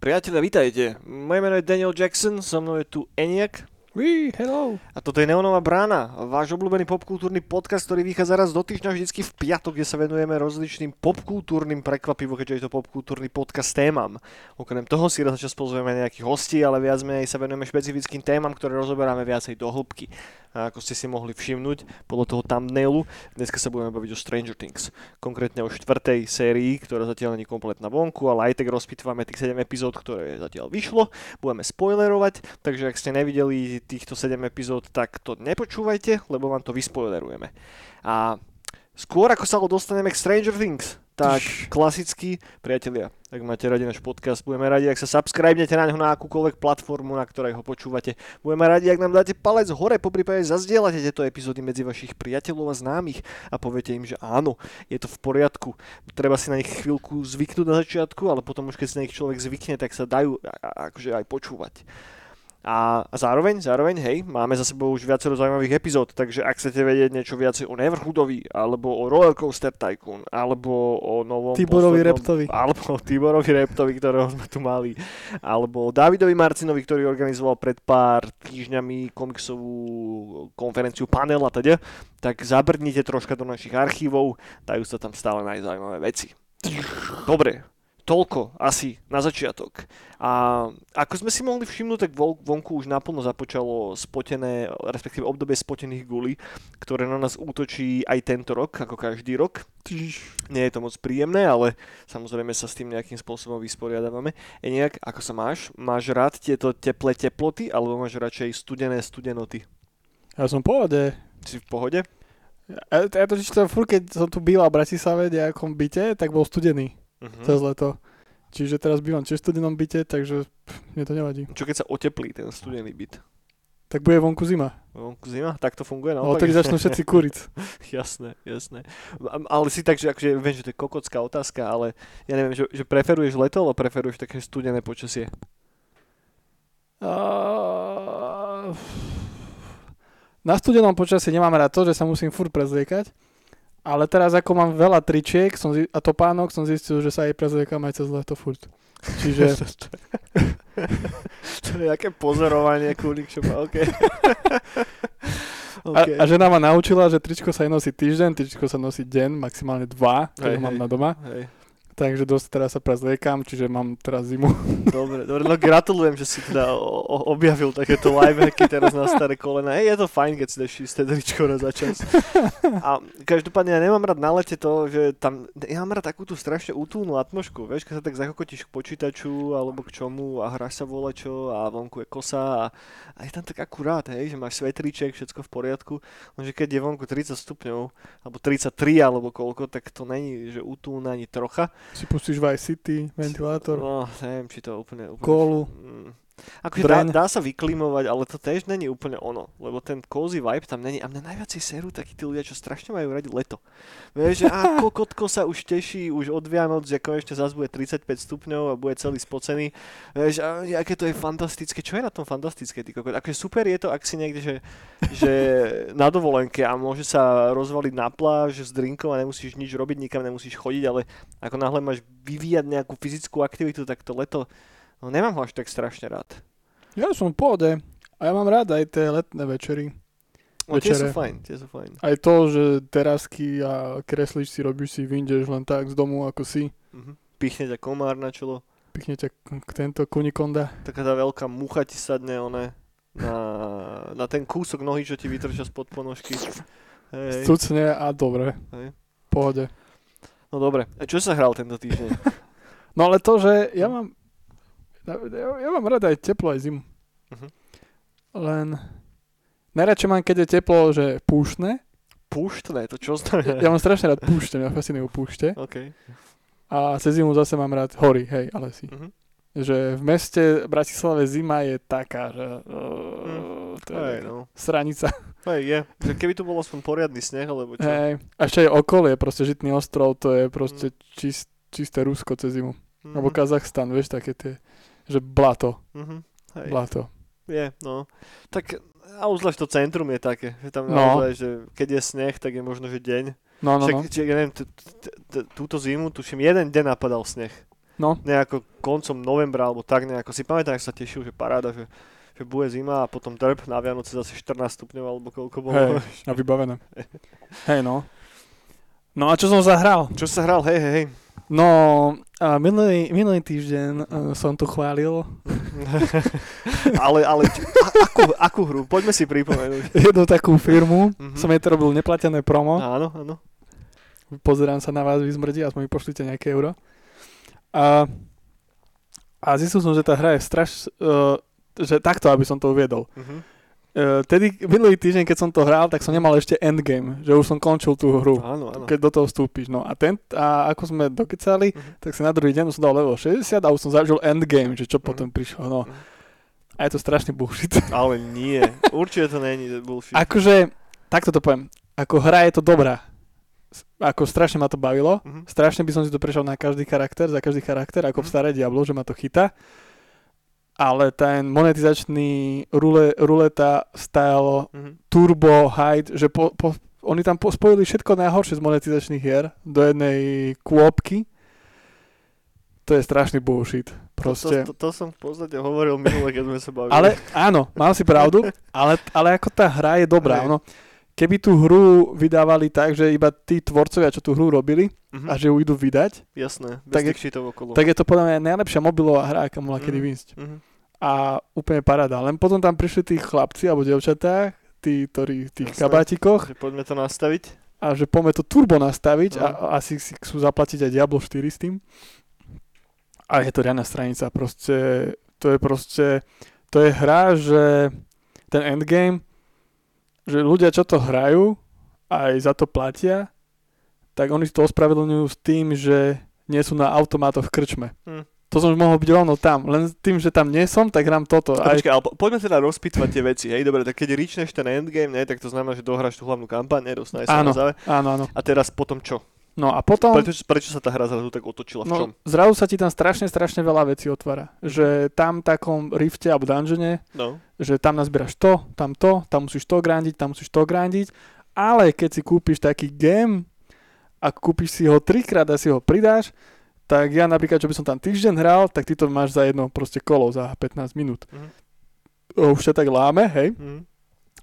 Priatelia, vítajte. Moje meno je Daniel Jackson, so mnou je tu Eniak. Oui, hello. A toto je Neonová brána, váš obľúbený popkultúrny podcast, ktorý vychádza raz do týždňa vždycky v piatok, kde sa venujeme rozličným popkultúrnym prekvapivo, keďže je to popkultúrny podcast témam. Okrem toho si raz čas pozveme nejakých hostí, ale viac menej sa venujeme špecifickým témam, ktoré rozoberáme viacej do hĺbky. Ako ste si mohli všimnúť podľa toho thumbnailu, dneska sa budeme baviť o Stranger Things. Konkrétne o štvrtej sérii, ktorá zatiaľ nie je kompletná vonku, ale aj tak rozpitvame tých 7 epizód, ktoré zatiaľ vyšlo. Budeme spoilerovať, takže ak ste nevideli týchto 7 epizód, tak to nepočúvajte, lebo vám to vyspoilerujeme. A skôr ako sa dostaneme k Stranger Things, tak klasicky, priatelia, ak máte radi náš podcast, budeme radi, ak sa subscribnete na ňo na akúkoľvek platformu, na ktorej ho počúvate. Budeme radi, ak nám dáte palec hore, po prípade zazdielate tieto epizódy medzi vašich priateľov a známych a poviete im, že áno, je to v poriadku. Treba si na nich chvíľku zvyknúť na začiatku, ale potom už keď si na nich človek zvykne, tak sa dajú akože aj počúvať. A, zároveň, zároveň, hej, máme za sebou už viacero zaujímavých epizód, takže ak chcete vedieť niečo viacej o Neverhoodovi, alebo o Rollercoaster Tycoon, alebo o novom Tiborovi Reptovi. Alebo o Tiborovi Reptovi, ktorého sme tu mali, alebo o Davidovi Marcinovi, ktorý organizoval pred pár týždňami komiksovú konferenciu panel a teda, tak zabrdnite troška do našich archívov, dajú sa tam stále najzaujímavé veci. Dobre, toľko asi na začiatok. A ako sme si mohli všimnúť, tak vonku už naplno započalo spotené, respektíve obdobie spotených gulí, ktoré na nás útočí aj tento rok, ako každý rok. Nie je to moc príjemné, ale samozrejme sa s tým nejakým spôsobom vysporiadávame. E nejak, ako sa máš? Máš rád tieto teplé teploty, alebo máš radšej studené studenoty? Ja som v pohode. Si v pohode? Ja, ja to, furt, keď som tu býval v Bratislave v nejakom byte, tak bol studený uh-huh. cez leto. Čiže teraz bývam tiež v studenom byte, takže pff, mne to nevadí. Čo keď sa oteplí ten studený byt? Tak bude vonku zima. Vonku zima? Tak to funguje? No, tak začnú všetci kuriť. jasné, jasné. Ale si tak, že akože, viem, že to je kokocká otázka, ale ja neviem, že, že preferuješ leto, alebo preferuješ také studené počasie? Uh, na studenom počasí nemám rád to, že sa musím furt prezliekať. Ale teraz ako mám veľa tričiek som zi- a topánok, som zistil, že sa aj prezliekam aj cez leto furt. Čiže... to je nejaké pozorovanie, kúlik, čo má, okay. okay. A, a žena ma naučila, že tričko sa nosí týždeň, tričko sa nosí deň, maximálne dva, keď mám hej, na doma. Hej takže dosť teraz sa prezliekam, čiže mám teraz zimu. Dobre, dobre, no gratulujem, že si teda o, o, objavil takéto lifehacky teraz na staré kolena. Hej, je to fajn, keď si dáš čisté tričko na začas. A každopádne ja nemám rád na lete to, že tam, ja mám rád takú tú strašne útulnú atmošku, vieš, keď sa tak zakokotíš k počítaču alebo k čomu a hráš sa volečo a vonku je kosa a, a je tam tak akurát, hej, že máš svetriček, všetko v poriadku, lenže keď je vonku 30 stupňov, alebo 33 alebo koľko, tak to není, že útulné ani trocha. Si pustíš Vice City, ventilátor. No, neviem, či to úplne... úplne Kolu. Akože dá, dá, sa vyklimovať, ale to tiež není úplne ono, lebo ten cozy vibe tam není. A mne najviac serú takí tí ľudia, čo strašne majú radi leto. Vieš, že a kokotko sa už teší už od Vianoc, že konečne zase bude 35 stupňov a bude celý spocený. Vieš, a aké to je fantastické. Čo je na tom fantastické, ty kokot? Akože super je to, ak si niekde, že, že na dovolenke a môže sa rozvaliť na pláž s drinkom a nemusíš nič robiť, nikam nemusíš chodiť, ale ako náhle máš vyvíjať nejakú fyzickú aktivitu, tak to leto No nemám ho až tak strašne rád. Ja som v pohode. A ja mám rád aj tie letné večery. No tie sú fajn, tie sú fajn. Aj to, že terasky a kreslíš si, robíš si, vyjdeš len tak z domu, ako si. Uh-huh. Pichne ťa komár na čelo. Pichne ťa k tento kunikonda. Taká tá veľká mucha ti sadne, one, na, na ten kúsok nohy, čo ti vytrča spod ponožky. Hej. Stucne a dobre. Hej. Pohode. No dobre. A čo sa hral tento týždeň? no ale to, že ja mám ja, ja mám rada aj teplo, aj zimu. Uh-huh. Len najradšej mám, keď je teplo, že púštne. Púštne? To čo znamená? Ja mám strašne rád púšte, mňa fascinujú púšte. Okay. A cez zimu zase mám rád hory, hej, ale si. Uh-huh. Že v meste Bratislave zima je taká, že uh, to je hey, no. sranica. Hej, je. Že keby tu bol aspoň poriadny sneh, alebo čo? Hej, a ešte aj okolie, proste Žitný ostrov, to je proste mm. čist, čisté Rusko cez zimu. Mm. Alebo Kazachstan, vieš, také tie že blato. Uh-huh. Hej. Blato. Je, no. Tak a uzľať to centrum je také, že tam no. naozaj, že keď je sneh, tak je možno, že deň. No, no, Však, no. Či, ja neviem, túto zimu, tuším, jeden deň napadal sneh. No. nejako koncom novembra, alebo tak nejako si pamätám, ak sa tešil, že paráda, že, že bude zima a potom drb na Vianoce zase 14 stupňov, alebo koľko bolo. Hej, a vybavené. Hej, no. No a čo som zahral? Čo sa hral, hej, hej, hej. No, a minulý, minulý týždeň uh, som tu chválil ale, ale, a, akú, akú hru? Poďme si pripomenúť. jednu takú firmu, Mhm. som jej to robil neplatené promo. Áno, áno. Pozerám sa na vás, vy zmrdí, aspoň mi pošlite nejaké euro. A, a zistil som, že tá hra je straš... Uh, že takto, aby som to uviedol. Mhm. Uh, tedy minulý týždeň, keď som to hral, tak som nemal ešte endgame, že už som končil tú hru. Áno, áno. keď do toho vstúpiš. No a, ten, a ako sme dokecali, Mhm. tak si na druhý deň som dal level 60 a už som zažil endgame, že čo Mhm. potom prišlo. No. Mhm. A je to strašný bullshit. Ale nie, určite to není bullshit. akože, takto to poviem, ako hra je to dobrá. Ako strašne ma to bavilo. Mhm. Strašne by som si to prešiel na každý charakter, za každý charakter, ako v Mhm. staré Diablo, že ma to chytá. Ale ten monetizačný rule, ruleta style Mhm. turbo hide, že po, po, oni tam po, spojili všetko najhoršie z monetizačných hier do jednej kôpky. To je strašný bullshit. Proste. To, to, to, to som v podstate hovoril minule, keď sme sa bavili. Ale áno, mám si pravdu, ale, ale ako tá hra je dobrá. Ono, keby tú hru vydávali tak, že iba tí tvorcovia, čo tú hru robili Mhm. a že ju idú vydať, Jasné, bez tak je- tých okolo. tak je to podľa mňa najlepšia mobilová hra, aká mohla kedy Mhm. výjsť. Mhm. A úplne paráda. Len potom tam prišli tí chlapci alebo devčatá, tí, ktorí v tých Jasné. kabátikoch Že poďme to nastaviť. a že poďme to turbo nastaviť No. a, a asi si chcú zaplatiť aj Diablo 4 s tým. A je to riadna stranica, proste, to je proste, to je hra, že ten endgame, že ľudia, čo to hrajú, aj za to platia, tak oni si to ospravedlňujú s tým, že nie sú na automátoch v krčme. Hm. To som už mohol byť rovno tam, len tým, že tam nie som, tak hrám toto. A Aj, počkaj, ale po, poďme teda rozpýtvať tie veci, hej, dobre, tak keď ričneš ten endgame, ne, tak to znamená, že dohráš tú hlavnú kampaň, ne, dostaneš sa Áno. na záver. áno, áno. A teraz potom čo? No a potom... Prečo, prečo sa tá hra zrazu tak otočila? V čom? No, zrazu sa ti tam strašne, strašne veľa vecí otvára. Že tam takom rifte alebo dungeone, No. že tam nazbieraš to, tam to, tam musíš to grandiť, tam musíš to grandiť, ale keď si kúpiš taký game a kúpiš si ho trikrát a si ho pridáš, tak ja napríklad, čo by som tam týždeň hral, tak ty to máš za jedno proste kolo, za 15 minút. Mhm. Už ťa tak láme, hej? Mhm.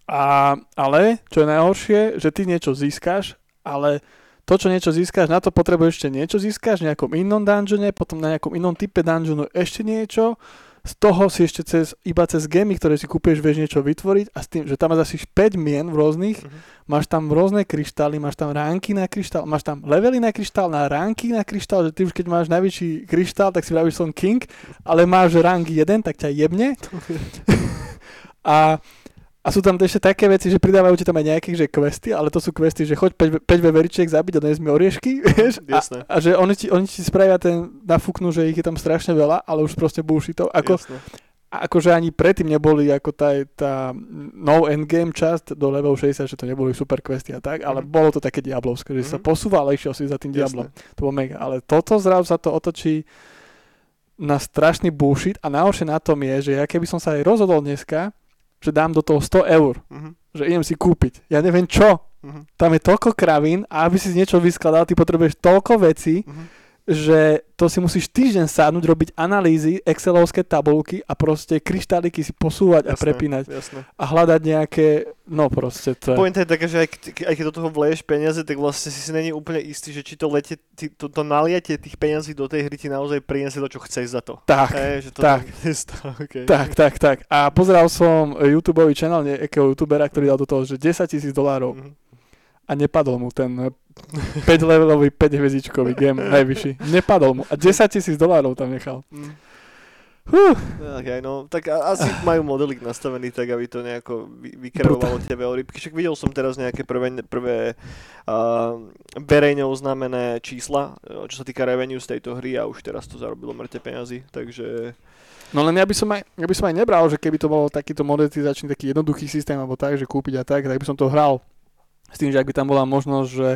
A, ale, čo je najhoršie, že ty niečo získaš, ale to, čo niečo získaš, na to potrebuješ ešte niečo získaš v nejakom inom dungeone, potom na nejakom inom type dungeonu ešte niečo, z toho si ešte cez, iba cez gemy, ktoré si kúpieš, vieš niečo vytvoriť a s tým, že tam máš asi 5 mien v rôznych, Mhm. máš tam rôzne kryštály, máš tam ránky na kryštál, máš tam levely na kryštál, na ránky na kryštál, že ty už keď máš najvyšší kryštál, tak si vravíš som king, ale máš rang 1, tak ťa jebne. a, a sú tam ešte také veci, že pridávajú ti tam aj nejaké že questy, ale to sú questy, že choď 5, 5 veveričiek zabiť a dnes mi oriešky, vieš? A, Jasné. a že oni ti, oni ti spravia ten, nafúknú, že ich je tam strašne veľa, ale už proste bullshitov. Ako, Jasné. akože ani predtým neboli ako tá, tá no endgame časť do level 60, že to neboli super questy a tak, ale Mhm. bolo to také diablovské, že sa Mhm. posúval a išiel si za tým Jasné. diablom. To bolo mega. Ale toto zrazu sa to otočí na strašný bullshit a najhoršie na tom je, že ja keby som sa aj rozhodol dneska, že dám do toho 100 eur, Mhm. že idem si kúpiť. Ja neviem čo. Mhm. Tam je toľko kravín a aby si niečo vyskladal, ty potrebuješ toľko vecí, Mhm. Že to si musíš týždeň sadnúť, robiť analýzy, excelovské tabulky a proste kryštáliky si posúvať a Jasné, prepínať Jasné. a hľadať nejaké, no proste to je. Pointa je taká, že aj, aj keď do toho vleješ peniaze, tak vlastne si si není úplne istý, že či to, lete, ty, to, to naliete tých peniazí do tej hry ti naozaj priniesie to, čo chceš za to. Tak, Hej, že to tak. To, okay. tak, tak, tak. A pozeral som YouTube channel nejakého youtubera, ktorý dal do toho, že 10 tisíc dolárov Mhm. A nepadol mu ten 5 levelový, 5 hviezdičkový game najvyšší. Nepadol mu a 10 tisíc dolárov tam nechal. Huh. Okay, no, tak asi majú modelik nastavený tak, aby to nejako vy, vykreovalo tie veľrybky. Však videl som teraz nejaké prvé, prvé uh, verejne oznámené čísla, uh, čo sa týka revenue z tejto hry a už teraz to zarobilo mŕte peniazy, takže No len ja by, som aj, ja by som aj nebral, že keby to bol takýto monetizačný, taký jednoduchý systém, alebo tak, že kúpiť a tak, tak by som to hral s tým, že ak by tam bola možnosť, že,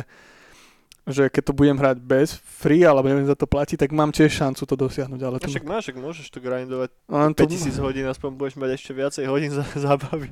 že keď to budem hrať bez free, alebo neviem za to platiť, tak mám tiež šancu to dosiahnuť. Ale to... No však máš, ak môžeš to grindovať Len to... hodín, aspoň budeš mať ešte viacej hodín za zábavy.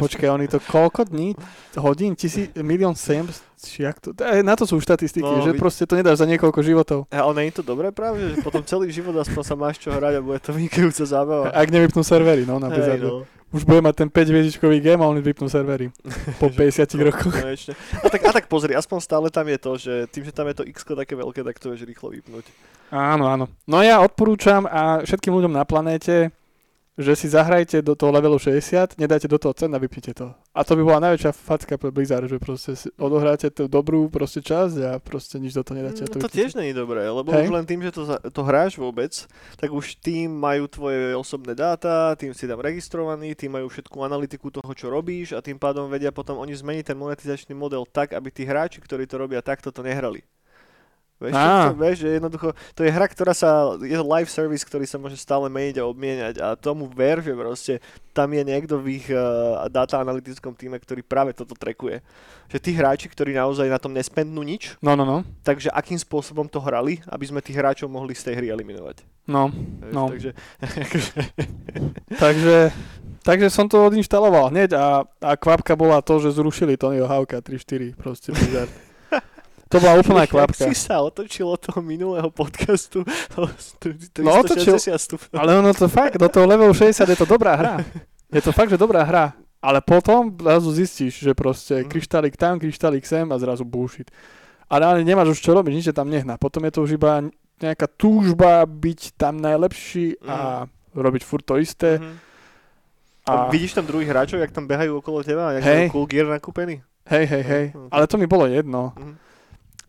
Počkaj, oni to koľko dní? Hodín? Tisí, milión 700? Čiak to, na to sú štatistiky, no, že vid... proste to nedáš za niekoľko životov. A ale nie je to dobré práve, že potom celý život aspoň sa máš čo hrať a bude to vynikajúca zábava. Ak nevypnú servery, no na hey, no. Už bude mať ten 5 hviezdičkový game a oni vypnú servery po 50 no, rokoch. Konečne. A tak, a tak pozri, aspoň stále tam je to, že tým, že tam je to x také veľké, tak to vieš rýchlo vypnúť. Áno, áno. No ja odporúčam a všetkým ľuďom na planéte, že si zahrajte do toho levelu 60, nedajte do toho cen a vypnite to. A to by bola najväčšia facka pre Blizzard, že proste odohráte tú dobrú proste časť a proste nič do toho nedáte. Mm, to vypnete. tiež není dobré, lebo Hej. už len tým, že to, to hráš vôbec, tak už tým majú tvoje osobné dáta, tým si tam registrovaný, tým majú všetku analytiku toho, čo robíš a tým pádom vedia potom oni zmeniť ten monetizačný model tak, aby tí hráči, ktorí to robia takto, to nehrali. Vieš, chcem, vieš, že jednoducho, to je hra, ktorá sa, je to live service, ktorý sa môže stále meniť a obmieniať a tomu ver, že proste tam je niekto v ich uh, data analytickom týme, ktorý práve toto trekuje. Že tí hráči, ktorí naozaj na tom nespendnú nič, No, no, no. takže akým spôsobom to hrali, aby sme tých hráčov mohli z tej hry eliminovať. No, Vieš, No. Takže, takže, takže som to odinštaloval hneď a, a kvapka bola to, že zrušili Tonyho Hawka 3-4, proste Blizzard. To bola úplná Jak kvapka. si sa otočil od toho minulého podcastu o st- 360 No, otočil. stupňov. Ale ono to fakt, do toho levelu 60 je to dobrá hra. Je to fakt, že dobrá hra. Ale potom zrazu zistíš, že proste Mhm. kryštálik tam, kryštálik sem a zrazu bullshit. A reálne nemáš už čo robiť, nič tam nehná. Potom je to už iba nejaká túžba byť tam najlepší a robiť furt to isté. Mhm. A... A vidíš tam druhých hráčov, jak tam behajú okolo teba, jak Hej. majú cool gear nakúpený? hej, hej, hej. Mhm. Ale to mi bolo jedno. Mhm.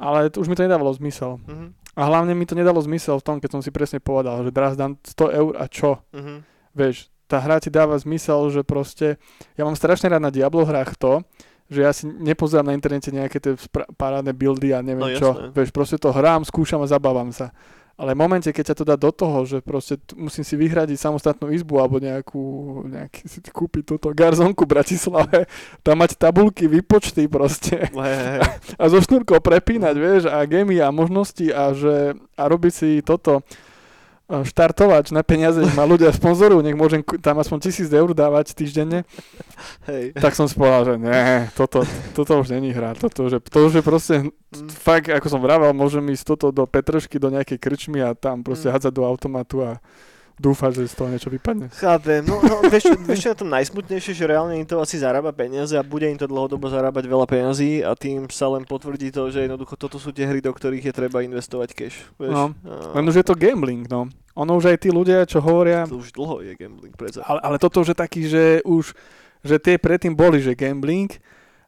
Ale to už mi to nedávalo zmysel. Mhm. A hlavne mi to nedalo zmysel v tom, keď som si presne povedal, že teraz dám 100 eur a čo? Mhm. Vieš, tá hra ti dáva zmysel, že proste... Ja mám strašne rád na Diablo hrách to, že ja si nepozerám na internete nejaké tie spra- parádne buildy a neviem No, čo. Vieš, proste to hrám, skúšam a zabávam sa. Ale v momente, keď ťa to dá do toho, že proste musím si vyhradiť samostatnú izbu alebo nejakú, nejaký, si kúpiť túto garzonku v Bratislave, tam mať tabulky, výpočty proste hej, hej. a zo šnúrkou prepínať, vieš, a gemy a možnosti a že a robiť si toto štartovač na peniaze, ma ľudia sponzorujú, nech môžem tam aspoň tisíc eur dávať týždenne, hej. tak som si povedal, že nie, toto, toto už není hra, toto už je, to už je proste, Mm. fakt, ako som vravel, môžem ísť toto do Petržky, do nejakej krčmy a tam proste Mm. hádzať do automatu a dúfať, že z toho niečo vypadne. Chápem, no, no vieš, vieš čo je na tom najsmutnejšie, že reálne im to asi zarába peniaze a bude im to dlhodobo zarábať veľa peniazí a tým sa len potvrdí to, že jednoducho toto sú tie hry, do ktorých je treba investovať cash. Vieš? No, A Len už je to gambling, no. Ono už aj tí ľudia, čo hovoria, to už dlho je gambling predsa. Ale, ale toto už je taký, že už, že tie predtým boli, že gambling,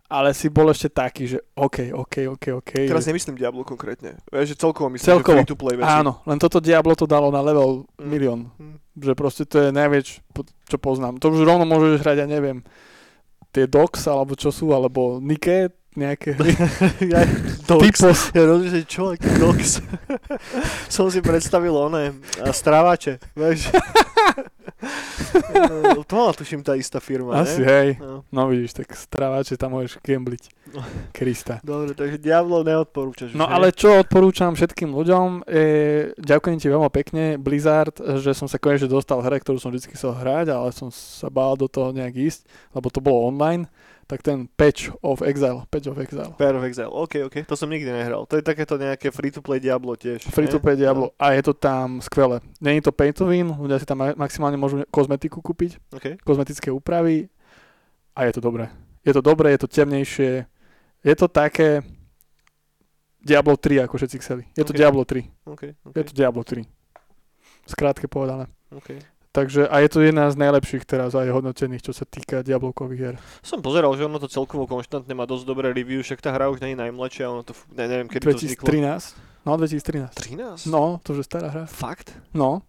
ale si bol ešte taký, že OK, OK, OK, OK. Teraz nemyslím Diablo konkrétne. Vieš, že celkovo myslím, Celkovo. že free-to-play veci. áno, len toto Diablo to dalo na level Mm. milión. Mm. Že proste to je najväč, po- čo poznám. To už rovno môžeš hrať, ja neviem, tie Docs, alebo čo sú, alebo Nike, nejaké hry. ja. Typos. Ja rozumiem, že čo, dogs. Som si predstavil oné strávače, vieš. No, to mala tuším tá istá firma, Asi, ne? hej. No. No vidíš, tak strávače tam môžeš gambliť. Krista. Dobre, takže Diablo neodporúčaš. No už, ale čo odporúčam všetkým ľuďom, e, ďakujem ti veľmi pekne, Blizzard, že som sa konečne dostal hre, ktorú som vždy chcel hrať, ale som sa bál do toho nejak ísť, lebo to bolo online, tak ten Patch of Exile, Patch of Exile. Pair of Exile, OK, OK, to som nikdy nehral. To je takéto nejaké free-to-play Diablo tiež. Free to ne? play Diablo a je to tam skvelé. Není to pay to win, ľudia si tam ma- maximálne môžu kozmetiku kúpiť, No, OK. kozmetické úpravy a je to dobré. Je to dobré, je to temnejšie, je to také Diablo 3, ako všetci chceli. Je to Ok. Diablo 3. OK, OK, Je to Diablo 3. Skrátke povedané. OK. Takže a je to jedna z najlepších teraz aj hodnotených, čo sa týka Diablokových hier. Som pozeral, že ono to celkovo konštantne má dosť dobré review, však tá hra už nie je najmladšia, ono to, ne, neviem, kedy to vzniklo. 2013. No, 2013. 13? No, to už je stará hra. Fakt? No,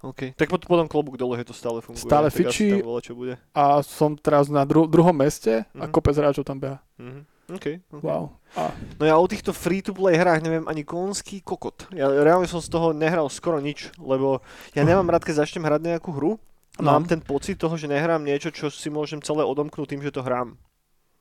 OK. Tak pot- potom klobúk dole, že to stále funguje. Stále fičí. voľa, čo bude. a som teraz na dru- druhom meste a Mhm. kopec hráčov tam beha. Mhm. OK. okay. Wow. A, No ja o týchto free-to-play hrách neviem ani konský kokot. Ja reálne som z toho nehral skoro nič, lebo ja nemám rád, keď začnem hrať nejakú hru a No. mám ten pocit toho, že nehrám niečo, čo si môžem celé odomknúť tým, že to hrám.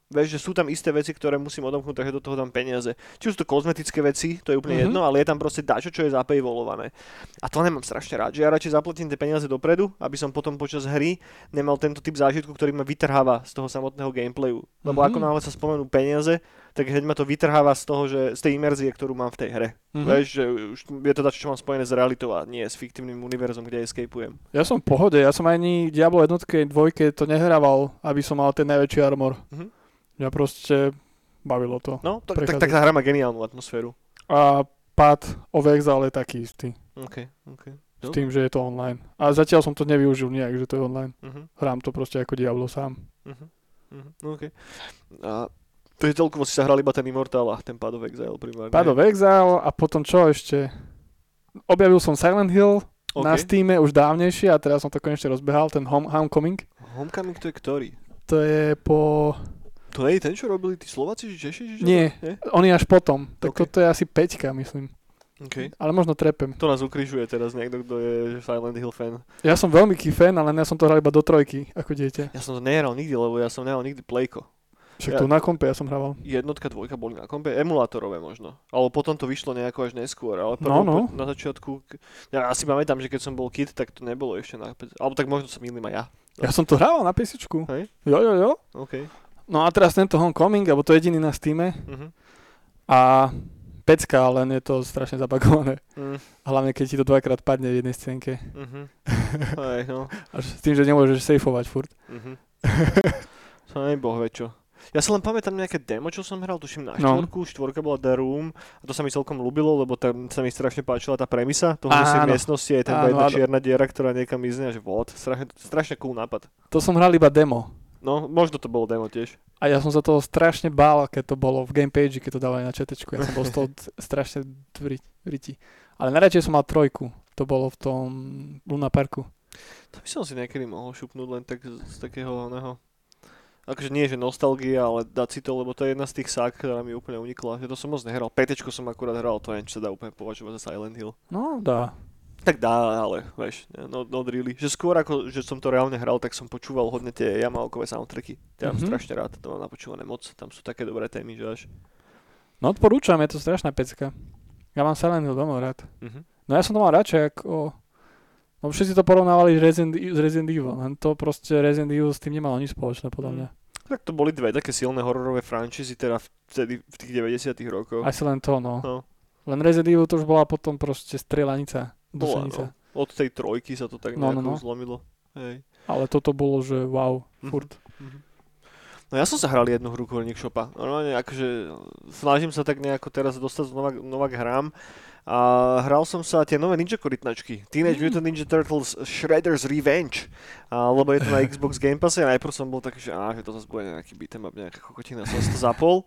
Vieš, že sú tam isté veci, ktoré musím odomknúť, takže do toho dám peniaze. Či sú to kozmetické veci, to je úplne Mhm. jedno, ale je tam proste dačo, čo je zapayvolované. A to nemám strašne rád, že ja radšej zaplatím tie peniaze dopredu, aby som potom počas hry nemal tento typ zážitku, ktorý ma vytrháva z toho samotného gameplayu. Lebo Mhm. ako náhle sa spomenú peniaze, tak hneď ma to vytrháva z toho, že z tej imerzie, ktorú mám v tej hre. Mhm. Vieš, že už je to dačo, čo mám spojené s realitou a nie s fiktívnym univerzom, kde escapeujem. Ja som v pohode, ja som ani Diablo jednotke, dvojke to nehrával, aby som mal ten najväčší armor. Mhm. Ja proste bavilo to. No, tak, tak, tak tá hra má geniálnu atmosféru. A pád Exile je taký istý. OK, OK. S tým, že je to online. A zatiaľ som to nevyužil nejak, že to je online. Uh-huh, Hrám to proste ako Diablo sám. uh-huh, uh-huh. OK. A to je celkovo si sa hral iba ten Immortal a ten Pad of Exile primárne. Pád of Exile a potom čo ešte? Objavil som Silent Hill OK. na Steam už dávnejšie a teraz som to konečne rozbehal, ten Home, Homecoming. Homecoming to je ktorý? To je po... To je ten, čo robili tí Slováci, či Češi? či? Nie, Nie? on je až potom. Tak Ok. toto je asi 5, myslím. OK. Ale možno trepem. To nás ukrižuje teraz niekto, kto je Silent Hill fan. Ja som veľmi key fan, ale ja som to hral iba do trojky, ako dieťa. Ja som to nehral nikdy, lebo ja som nehral nikdy Playko. Však Ja- tu na kompe ja som hrával. Jednotka, dvojka boli na kompe, emulátorové možno. Ale potom to vyšlo nejako až neskôr. Ale No, prvo, no. na začiatku, ja asi pamätám, že keď som bol kid, tak to nebolo ešte na. Alebo tak možno sa mýlim aj ja. Ja som to hrával na pesičku. Hej? Jo, jo, jo. OK. No a teraz tento Homecoming, alebo to je jediný na Steame. Uh-huh. A pecka, len je to strašne zabagované. Mm, Hlavne keď ti to dvakrát padne v jednej scénke. uh-huh. Hej, no. Až s tým, že nemôžeš safeovať furt. Uh-huh. to nie boh vie čo. Ja sa len pamätám nejaké demo, čo som hral, tuším na No. štvorku, štvorka bola The Room a to sa mi celkom ľúbilo, lebo tam sa mi strašne páčila tá premisa toho, že si v Áno. miestnosti je tam Áno, jedna áno. čierna diera, ktorá niekam mizne a že vod, strašne, strašne cool nápad. To som hral iba demo. No, možno to bolo demo tiež. A ja som sa toho strašne bál, keď to bolo v gamepage, keď to dávali na četečku. Ja som bol z toho strašne vriti. Ale najradšej som mal trojku. To bolo v tom Luna Parku. To by som si niekedy mohol šupnúť len tak z, z takého oného. Akože nie, že nostalgia, ale dať si to, lebo to je jedna z tých sák, ktorá mi úplne unikla. Že to som moc nehral. Petečko som akurát hral, to neviem, či sa dá úplne považovať za Silent Hill. No, dá. Tak dá, ale vieš, no, no really. Že skôr ako, že som to reálne hral, tak som počúval hodne tie Yamaokové soundtracky. Ja mám Mhm. strašne rád, to mám napočúvané moc. Tam sú také dobré témy, že až. No odporúčam, je to strašná pecka. Ja mám Silent Hill domov rád. Mhm. No ja som to mal radšej ako... No všetci to porovnávali s Resident, s Resident Evil, len to proste Resident Evil s tým nemalo nič spoločné podľa mňa. Tak to boli dve také silné hororové franchízy, teda vtedy, v tých 90 rokoch. Asi len to, no. No. Len Resident Evil to už bola potom proste strieľanica, Bola, no. Od tej trojky sa to tak No, nejako no, no. zlomilo. Hej. Ale toto bolo, že wow, Mhm. furt. No ja som sa hral jednu hru Korník Shopa. Normálne akože snažím sa tak nejako teraz dostať znova, znova k hrám. A hral som sa tie nové Ninja korytnačky. Teenage Mm. Mutant Ninja Turtles Shredder's Revenge. A, lebo je to na Xbox Game Passe a najprv som bol taký, že, á, že to zase bude nejaký beat'em up, nejaká kokotina. Som to zapol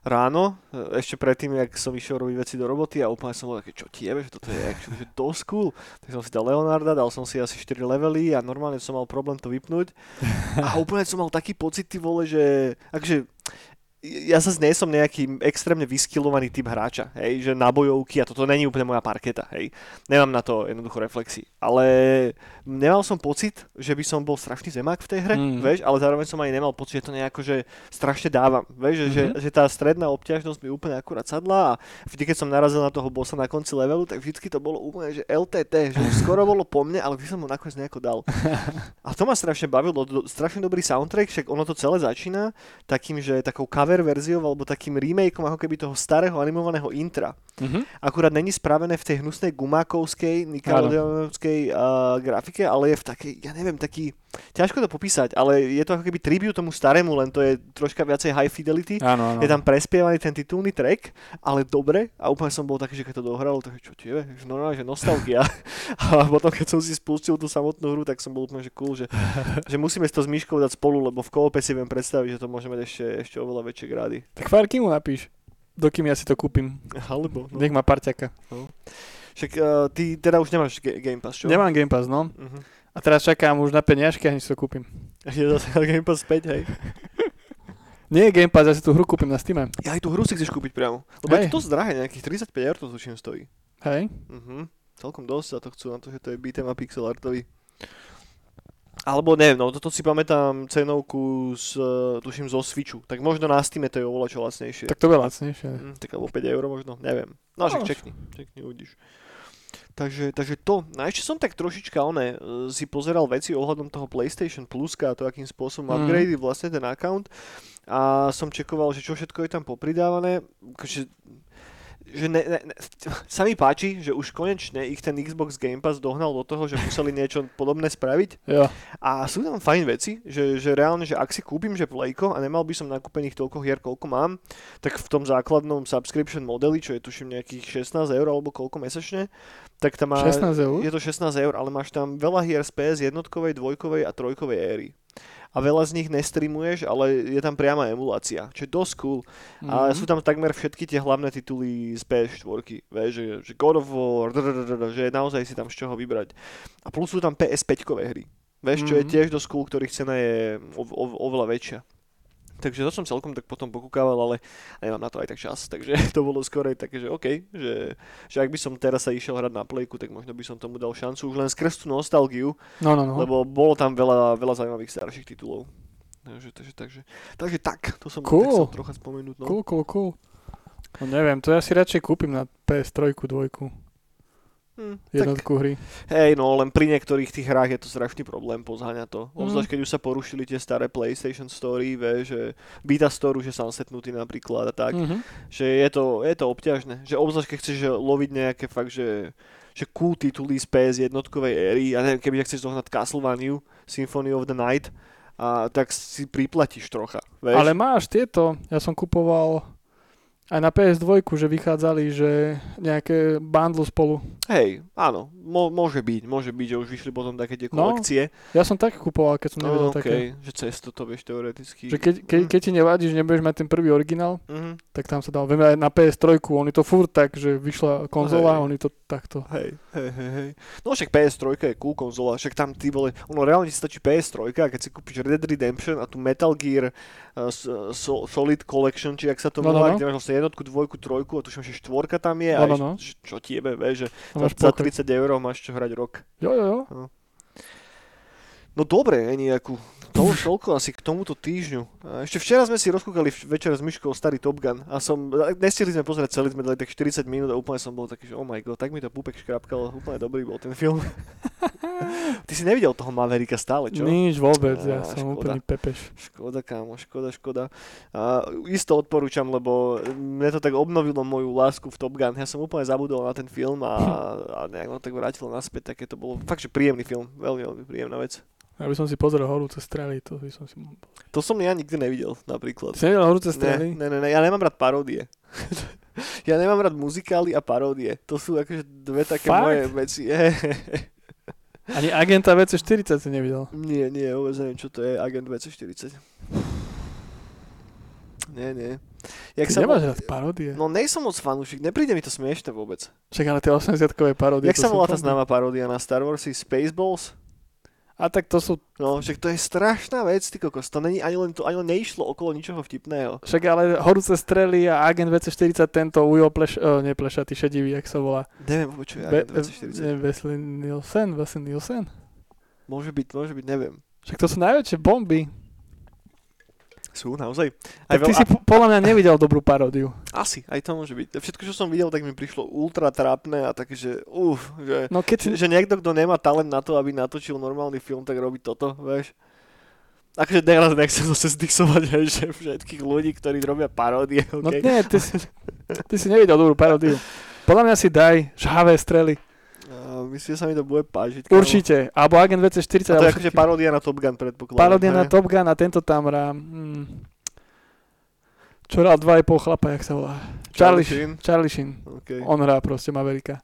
ráno, e, ešte predtým, jak som išiel robiť veci do roboty a úplne som bol taký, čo ti jebe, že toto je action, že dosť cool. Tak som si dal Leonarda, dal som si asi 4 levely a normálne som mal problém to vypnúť. A úplne som mal taký pocit, ty vole, že akože ja sa nie som nejaký extrémne vyskilovaný typ hráča, hej, že na bojovky a toto není úplne moja parketa, hej. Nemám na to jednoducho reflexy. Ale nemal som pocit, že by som bol strašný zemák v tej hre, Mm. vieš, ale zároveň som ani nemal pocit, že to nejako, že strašne dávam, vieš, že, Mhm. že, že tá stredná obťažnosť mi úplne akurát sadla a vždy, keď som narazil na toho bossa na konci levelu, tak vždycky to bolo úplne, že LTT, že skoro bolo po mne, ale vždy som mu nakoniec nejako dal. A to ma strašne bavilo, strašne dobrý soundtrack, však ono to celé začína takým, že takou cover verziou alebo takým remakeom ako keby toho starého animovaného intra. Mhm. Akurát není spravené v tej hnusnej gumákovskej, nickelodeonovskej uh, grafike, ale je v takej, ja neviem, taký, ťažko to popísať, ale je to ako keby tribute tomu starému, len to je troška viacej high fidelity. Áno, áno. Je tam prespievaný ten titulný track, ale dobre. A úplne som bol taký, že keď to dohralo, tak čo ti je, že normálne, že nostalgia. A potom, keď som si spustil tú samotnú hru, tak som bol úplne, že cool, že, že musíme si to s Myškou dať spolu, lebo v koope si viem predstaviť, že to môže mať ešte, ešte oveľa väčšie grády. Tak Farky mu napíš, dokým ja si to kúpim. Alebo, no. Nech má parťaka. Však uh, ty teda už nemáš ga- Game Pass, čo? Nemám Game Pass, no. Uh-huh. A teraz čakám už na peniažky, ani si to kúpim. Je zase Game Pass späť, hej. Nie je Game Pass, ja si tú hru kúpim na Steam. Ja aj tú hru si chceš kúpiť priamo. Lebo je Hej. to dosť drahé, nejakých 35 eur to tuším stojí. Hej? Mhm. Celkom dosť za to chcú na to, že to je beat'em a pixel artový. Alebo neviem, no toto si pamätám cenovku z, uh, tuším zo Switchu. Tak možno na Steam to je oveľa čo lacnejšie. Tak to je lacnejšie. Mm, tak alebo 5 eur možno, neviem. No však No, čekni, čekni, uvidíš. Takže, takže to. No a ešte som tak trošička one, uh, si pozeral veci ohľadom toho PlayStation Pluska a to, akým spôsobom Mhm. upgrady vlastne ten account. A som čekoval, že čo všetko je tam popridávané. Akože, že ne, ne, ne, sa mi páči, že už konečne ich ten Xbox Game Pass dohnal do toho, že museli niečo podobné spraviť. Jo. A sú tam fajn veci, že, že reálne, že ak si kúpim, že Playko a nemal by som nakúpených toľko hier, koľko mám, tak v tom základnom subscription modeli, čo je tuším nejakých 16 eur alebo koľko mesačne, tak tam má... 16 eur? Je to 16 eur, ale máš tam veľa hier z PS jednotkovej, dvojkovej a trojkovej éry. A veľa z nich nestreamuješ, ale je tam priama emulácia, čo je dosť cool. A Mhm. sú tam takmer všetky tie hlavné tituly z PS4. Vieš, že, že God of War, drrrrrr, že naozaj si tam z čoho vybrať. A plus sú tam PS5-kové hry. Vieš, čo je Mhm. tiež dosť cool, ktorých cena je o, o, oveľa väčšia. Takže to som celkom tak potom pokúkával, ale nemám na to aj tak čas, takže to bolo skorej také, že OK, že, že ak by som teraz sa išiel hrať na plejku, tak možno by som tomu dal šancu už len skrz tú nostalgiu, No, no, no. lebo bolo tam veľa, veľa zaujímavých starších titulov. Takže, takže, takže, takže tak, to som Cool. tak chcel trocha spomenúť. No. Cool, cool, cool. No neviem, to ja si radšej kúpim na PS3, dvojku, Hm, tak, jednotku hry. hej, no len pri niektorých tých hrách je to strašný problém pozháňať to. Mm. Obzvlášť, keď už sa porušili tie staré PlayStation Story, vie, že Vita Store už je sunsetnutý napríklad a tak. Mhm. že je to, je to obťažné. Že obzvlášť, keď chceš loviť nejaké fakt, že, že cool tituly z PS jednotkovej éry, ja neviem, keby chceš zohnať Castlevania, Symphony of the Night, a tak si priplatíš trocha, vieš? Ale máš tieto, ja som kupoval aj na PS2, že vychádzali, že nejaké bundle spolu. Hej, áno, mo- môže byť, môže byť, že už vyšli potom také tie No, kolekcie. Ja som tak kupoval, keď som nevedel No, také. okay, že cez to vieš teoreticky. Že keď, keď, keď ti nevadí, že nebudeš mať ten prvý originál, Mhm. tak tam sa dal. Viem aj na PS3, oni to furt tak, že vyšla konzola, Hej. oni to takto. Hej, hej, hej, hej. No však PS3 je cool konzola, však tam ty vole, ono reálne ti stačí PS3 a keď si kúpiš Red Dead Redemption a tu Metal Gear uh, Solid Collection, či ak sa to No, no, no. kde máš vlastne jednotku, dvojku, trojku a tuším, že štvorka tam je No, a no, no. č- čo ti jebe, vieš, že máš za, pokry. 30 eur máš čo hrať rok. Jo, jo, jo. No dobre, Eniaku, to toľko asi k tomuto týždňu. Ešte včera sme si rozkúkali večer s Myškou starý Top Gun a som, nestihli sme pozrieť celý, sme dali tak 40 minút a úplne som bol taký, že oh my god, tak mi to púpek škrapkalo, úplne dobrý bol ten film. Ty si nevidel toho Mavericka stále, čo? Nič vôbec, ja som škoda. úplný pepeš. Škoda, kámo, škoda, škoda. A isto odporúčam, lebo mne to tak obnovilo moju lásku v Top Gun. Ja som úplne zabudol na ten film a, a nejak ma tak vrátilo naspäť, také to bolo fakt, že príjemný film. Veľmi, veľmi príjemná vec. Ja by som si pozrel horúce strely, to by som si... To som ja nikdy nevidel, napríklad. Si nevidel horúce strely? ne, ne, ne, ja nemám rád paródie. ja nemám rád muzikály a paródie. To sú akože dve také Fakt? moje veci. Ani agenta VC40 si nevidel. nie, nie, vôbec neviem, čo to je Agent 240. Nie, nie. Jak Ty sa nemáš rád paródie? No nej som moc fanúšik, nepríde mi to smiešne vôbec. Však ale tie 80-kové paródie. Jak sa volá tá známa paródia na Star Wars? Spaceballs? A tak to sú... No, však to je strašná vec, ty kokos. To není ani len to, ani len neišlo okolo ničoho vtipného. Však ale horúce strely a agent VC40 tento Ujo pleš... Oh, nie plešatý, šedivý, jak sa volá. Neviem čo je Be- Agent 240. nie, Wesley Nielsen, Wesley Nielsen. Môže byť, môže byť, neviem. Však to sú najväčšie bomby. Sú, naozaj. Tak veľ- ty si po- podľa mňa nevidel dobrú paródiu. Asi, aj to môže byť. Všetko, čo som videl, tak mi prišlo ultra trápne a také, že uf, že, No keď že, že niekto, kto nemá talent na to, aby natočil normálny film, tak robí toto, vieš. Akože teraz nechcem zase zdixovať, hej, že všetkých ľudí, ktorí robia paródie, No okay? nie, ty si, ty si nevidel dobrú paródiu. Podľa mňa si daj žhavé strely. A myslím, že sa mi to bude kámo. Určite. Alebo Agent A VC40. to je akože paródia na Top Gun, predpokladám. Paródia na? Top Gun a tento tam hrá... Mm, čo hral dva a pol chlapa, jak sa volá? Charlie, Sheen? Charlie Sheen. Okay. On hrá proste Mavericka.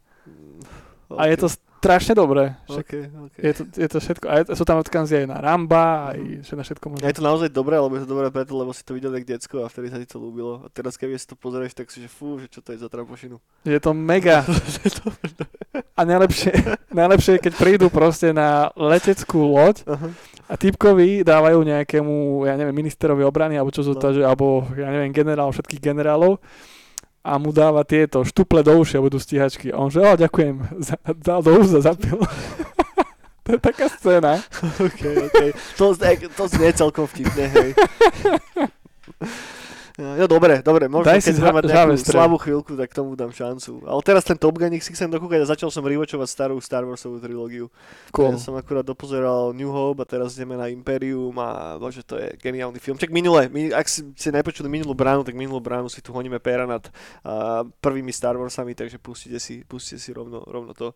Okay. A je to strašne dobré. Však Okay, okay. je, to, je to všetko. A je, sú tam odkazy aj na Ramba, aj že na všetko A možné. je to naozaj dobré, alebo je to dobré preto, lebo si to videl jak decko a vtedy sa ti to ľúbilo. A teraz keby si to pozrieš, tak si že fú, že čo to je za trapošinu. Je to mega. A najlepšie, najlepšie je, keď prídu proste na leteckú loď Aha. a typkovi dávajú nejakému, ja neviem, ministerovi obrany, alebo čo sú No. to, že, alebo ja neviem, generál všetkých generálov a mu dáva tieto štuple do uši a budú stíhačky. A on že, o, ďakujem, za, dal do úza, zapil. To je taká scéna. OK, OK. To, to znie celkom vtipne, hej. No dobre, dobre, možno Daj keď budem mať nejakú slabú chvíľku, tak tomu dám šancu. Ale teraz ten Top Gun si chcem dokúkať a začal som rewatchovať starú Star Warsovú trilógiu. Cool. Ja som akurát dopozeral New Hope a teraz ideme na Imperium a bože, to je geniálny film. Čak minule, my, ak si, si nepočuli minulú bránu, tak minulú bránu si tu honíme péra nad uh, prvými Star Warsami, takže pustite si, pustite si rovno, rovno to.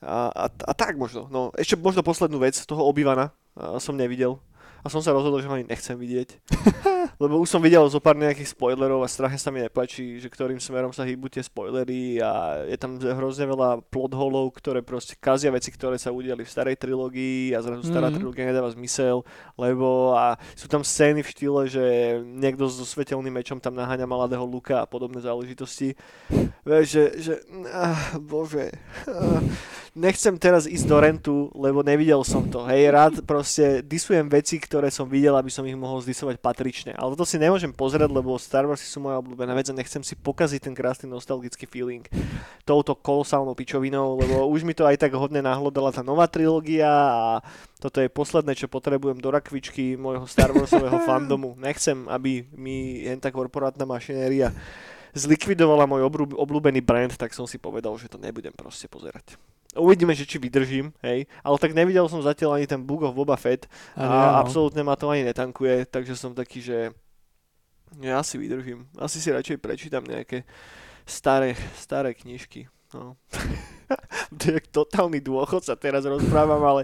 A, a, a tak možno. No, ešte možno poslednú vec, toho Obivana uh, som nevidel. A som sa rozhodol, že ho ani nechcem vidieť. Lebo už som videl zo pár nejakých spoilerov a strašne sa mi nepáči, že ktorým smerom sa hýbu tie spoilery a je tam hrozne veľa plot holov, ktoré proste kazia veci, ktoré sa udiali v starej trilógii a zrazu stará Mhm. trilógia nedáva zmysel, lebo a sú tam scény v štýle, že niekto so svetelným mečom tam naháňa mladého Luka a podobné záležitosti. Vieš, že, že ah, bože, ah, nechcem teraz ísť do rentu, lebo nevidel som to. Hej, rád proste disujem veci, ktoré som videl, aby som ich mohol zdisovať patrične. Ale toto si nemôžem pozrieť, lebo Star Wars sú moja obľúbená vec a nechcem si pokaziť ten krásny nostalgický feeling touto kolosálnou pičovinou, lebo už mi to aj tak hodne nahlodala tá nová trilógia a toto je posledné, čo potrebujem do rakvičky môjho Star Warsového fandomu. Nechcem, aby mi jen tá korporátna mašinéria zlikvidovala môj obľúbený brand, tak som si povedal, že to nebudem proste pozerať. Uvidíme, že či vydržím, hej, ale tak nevidel som zatiaľ ani ten Book of Boba Fett Ale a áno. absolútne ma to ani netankuje, takže som taký, že ja si vydržím. Asi si radšej prečítam nejaké staré, staré knižky. No. to je totálny dôchodca teraz rozprávam, ale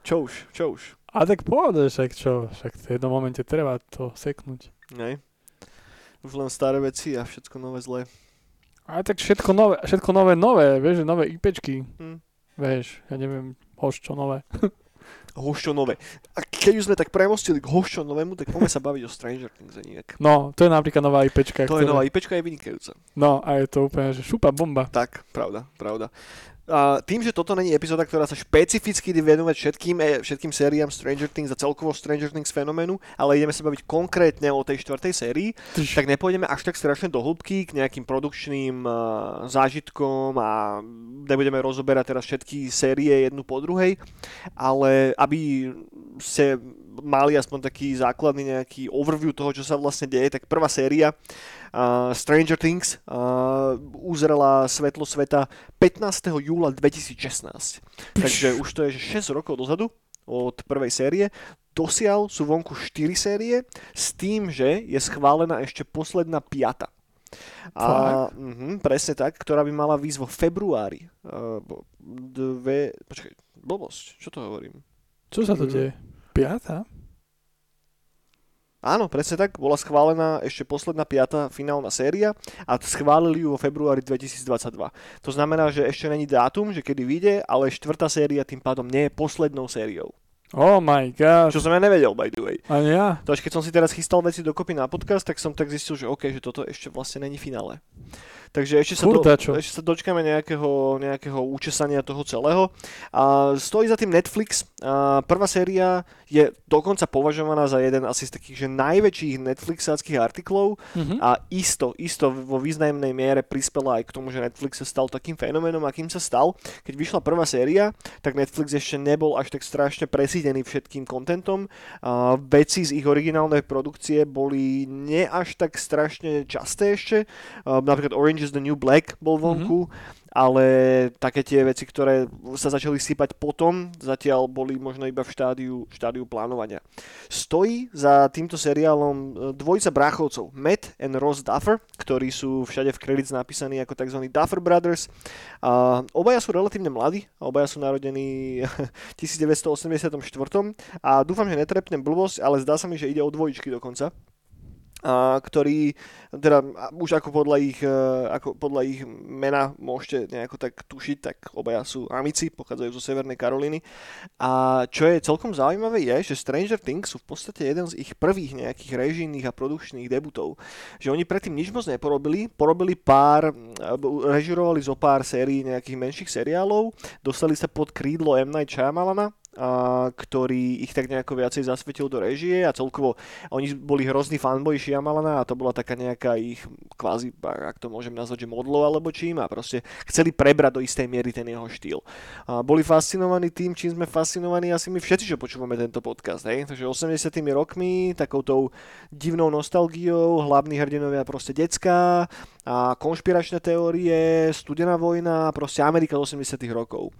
čo už, čo už. A tak pohode, však čo, však v jednom momente treba to seknúť. Nej. Už len staré veci a všetko nové zlé. A tak všetko nové, všetko nové, nové, vieš, nové IPčky, Hm. vieš, ja neviem, hoš čo nové. A keď už sme tak premostili k Hošťo novému, tak poďme sa baviť o Stranger Things a nejak. No, to je napríklad nová IPčka. To je ktorá- nová IPčka, je vynikajúca. No, a je to úplne, že šupa bomba. Tak, pravda, pravda. Tým, že toto není epizóda, ktorá sa špecificky venovať všetkým, e, všetkým sériám Stranger Things a celkovo Stranger Things fenoménu, ale ideme sa baviť konkrétne o tej štvrtej sérii, Tyž. tak nepôjdeme až tak strašne do hĺbky k nejakým produkčným uh, zážitkom a nebudeme rozoberať teraz všetky série jednu po druhej, ale aby ste mali aspoň taký základný nejaký overview toho, čo sa vlastne deje, tak prvá séria uh, Stranger Things uh, uzrela svetlo sveta 15. júla 2016. Takže už to je že 6 rokov dozadu od prvej série. Dosiaľ sú vonku 4 série s tým, že je schválená ešte posledná piata. A, mhm, presne tak, ktorá by mala výsť vo februári. Uh, dve, počkaj, blbosť, čo to hovorím? Čo sa to deje? Piata? Áno, presne tak, bola schválená ešte posledná piata finálna séria a schválili ju vo februári 2022. To znamená, že ešte není dátum, že kedy vyjde, ale štvrtá séria tým pádom nie je poslednou sériou. Oh my god. Čo som ja nevedel, by the way. Ani ja? To až keď som si teraz chystal veci dokopy na podcast, tak som tak zistil, že OK, že toto ešte vlastne není finále. Takže ešte sa, do, ešte sa dočkáme nejakého, nejakého účesania toho celého. A stojí za tým Netflix. A prvá séria je dokonca považovaná za jeden asi z takých že najväčších Netflixáckých artiklov Mhm. a isto, isto vo významnej miere prispela aj k tomu, že Netflix sa stal takým fenoménom, akým sa stal. Keď vyšla prvá séria, tak Netflix ešte nebol až tak strašne presídený všetkým kontentom. A veci z ich originálnej produkcie boli nie až tak strašne časté ešte. A napríklad Orange is the New Black bol vonku. Ale také tie veci, ktoré sa začali sypať potom, zatiaľ boli možno iba v štádiu, štádiu plánovania. Stojí za týmto seriálom e, dvojica bráchovcov, Matt and Ross Duffer, ktorí sú všade v credits napísaní ako tzv. Duffer Brothers. A obaja sú relatívne mladí, obaja sú narodení v 1984 a dúfam, že netrepnem blbosť, ale zdá sa mi, že ide o dvojičky dokonca a ktorí, teda už ako podľa ich, e, ako podľa ich mena môžete nejako tak tušiť, tak obaja sú amici, pochádzajú zo Severnej Karoliny. A čo je celkom zaujímavé je, že Stranger Things sú v podstate jeden z ich prvých nejakých režijných a produkčných debutov. Že oni predtým nič moc neporobili, porobili pár, režirovali zo pár sérií nejakých menších seriálov, dostali sa pod krídlo M. Night Shyamalana, a, ktorý ich tak nejako viacej zasvetil do režie a celkovo oni boli hrozný fanboy Shyamalana a to bola taká nejaká ich kvázi, ak to môžem nazvať, že modlo alebo čím a proste chceli prebrať do istej miery ten jeho štýl. A boli fascinovaní tým, čím sme fascinovaní asi my všetci, čo počúvame tento podcast. Hej? Takže 80 rokmi, takoutou divnou nostalgiou, hlavní hrdinovia proste decka, a konšpiračné teórie, studená vojna, proste Amerika z 80 rokov.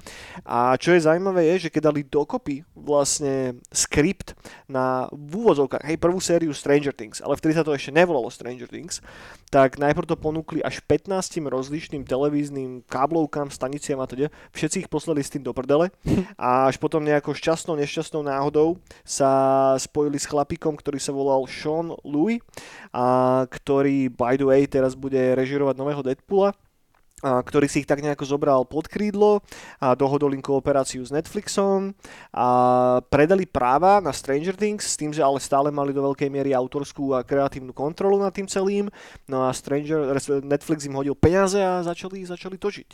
A čo je zaujímavé je, že keď dali dokopy vlastne skript na v úvodzovkách, hej, prvú sériu Stranger Things, ale vtedy sa to ešte nevolalo Stranger Things, tak najprv to ponúkli až 15 rozličným televíznym káblovkám, staniciam a teda. Všetci ich poslali s tým do prdele a až potom nejakou šťastnou, nešťastnou náhodou sa spojili s chlapikom, ktorý sa volal Sean Louis a ktorý by the way teraz bude režirovať nového Deadpoola ktorý si ich tak nejako zobral pod krídlo a dohodol im kooperáciu s Netflixom a predali práva na Stranger Things s tým, že ale stále mali do veľkej miery autorskú a kreatívnu kontrolu nad tým celým. No a Stranger, Netflix im hodil peniaze a začali, začali točiť.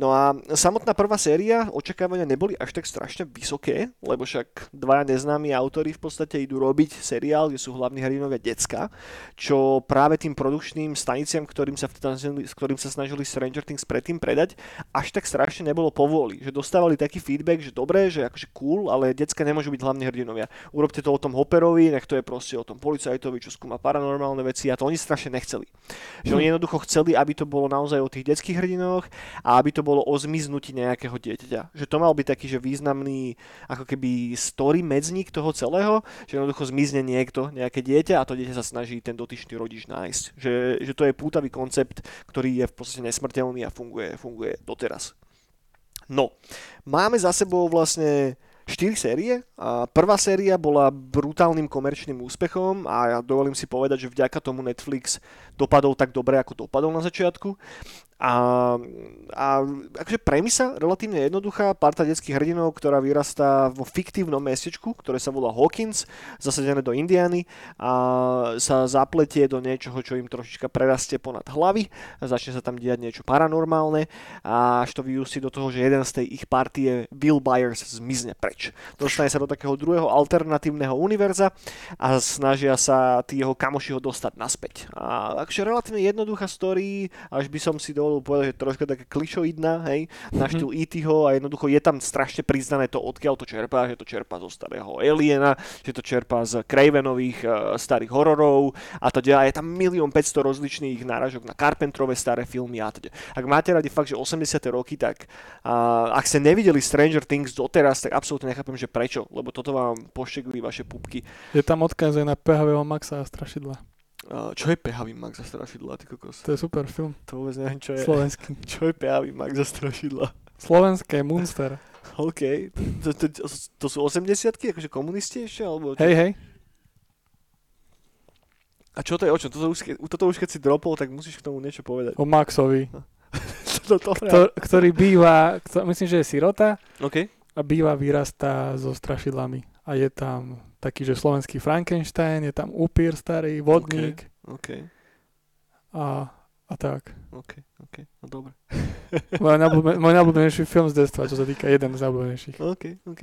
No a samotná prvá séria očakávania neboli až tak strašne vysoké, lebo však dvaja neznámi autori v podstate idú robiť seriál, kde sú hlavní hrdinovia decka, čo práve tým produkčným staniciam, ktorým sa, s ktorým sa snažili Stranger Stranger Things predtým predať, až tak strašne nebolo povôli. Že dostávali taký feedback, že dobré, že akože cool, ale decka nemôžu byť hlavní hrdinovia. Urobte to o tom Hopperovi, nech to je proste o tom policajtovi, čo skúma paranormálne veci a to oni strašne nechceli. Že oni hm. jednoducho chceli, aby to bolo naozaj o tých detských hrdinoch a aby to bolo o zmiznutí nejakého dieťaťa. Že to mal byť taký, že významný ako keby story medzník toho celého, že jednoducho zmizne niekto, nejaké dieťa a to dieťa sa snaží ten dotyčný rodič nájsť. Že, že to je pútavý koncept, ktorý je v podstate nesmrteľný udržateľný a funguje, funguje doteraz. No, máme za sebou vlastne 4 série. A prvá séria bola brutálnym komerčným úspechom a ja dovolím si povedať, že vďaka tomu Netflix dopadol tak dobre, ako dopadol na začiatku. A, a akože premisa relatívne jednoduchá, parta detských hrdinov, ktorá vyrastá vo fiktívnom mestečku, ktoré sa volá Hawkins, zasadené do Indiany a sa zapletie do niečoho, čo im trošička prerastie ponad hlavy, začne sa tam diať niečo paranormálne a až to vyústi do toho, že jeden z tej ich partie Bill Byers zmizne preč. Dostane sa do takého druhého alternatívneho univerza a snažia sa tí jeho kamoši ho dostať naspäť. A akože relatívne jednoduchá story, až by som si dovolil dovolil povedať, že troška také klišoidná, hej, na mhm. štýl mm-hmm. E.T.ho a jednoducho je tam strašne priznané to, odkiaľ to čerpá, že to čerpá zo starého Aliena, že to čerpá z Cravenových uh, starých hororov a to teda je tam milión 500 rozličných náražok na Carpentrové staré filmy a teda. Ak máte radi fakt, že 80. roky, tak uh, ak ste nevideli Stranger Things doteraz, tak absolútne nechápem, že prečo, lebo toto vám poštekli vaše pupky. Je tam odkaz aj na PHV Maxa a strašidla. Čo je Pehavý mak za strašidla, ty kokos? To je super film. To vôbec neviem, čo je. Slovenský. Čo je Pehavý mak za strašidla? Slovenské, Munster. OK. To, to, to, to sú 80 akože komunisti ešte? Alebo čo? Hej, hej. A čo to je o čom? Toto už, toto už keď si dropol, tak musíš k tomu niečo povedať. O Maxovi. to, to, Ktor, ktorý býva, myslím, že je sirota. OK. A býva, vyrastá so strašidlami. A je tam taký, že slovenský Frankenstein, je tam upír starý, vodník. Okay. okay. A, a tak. OK, OK, no dobre. môj najobľúbenejší film z detstva, čo sa týka jeden z najobľúbenejších. OK, OK.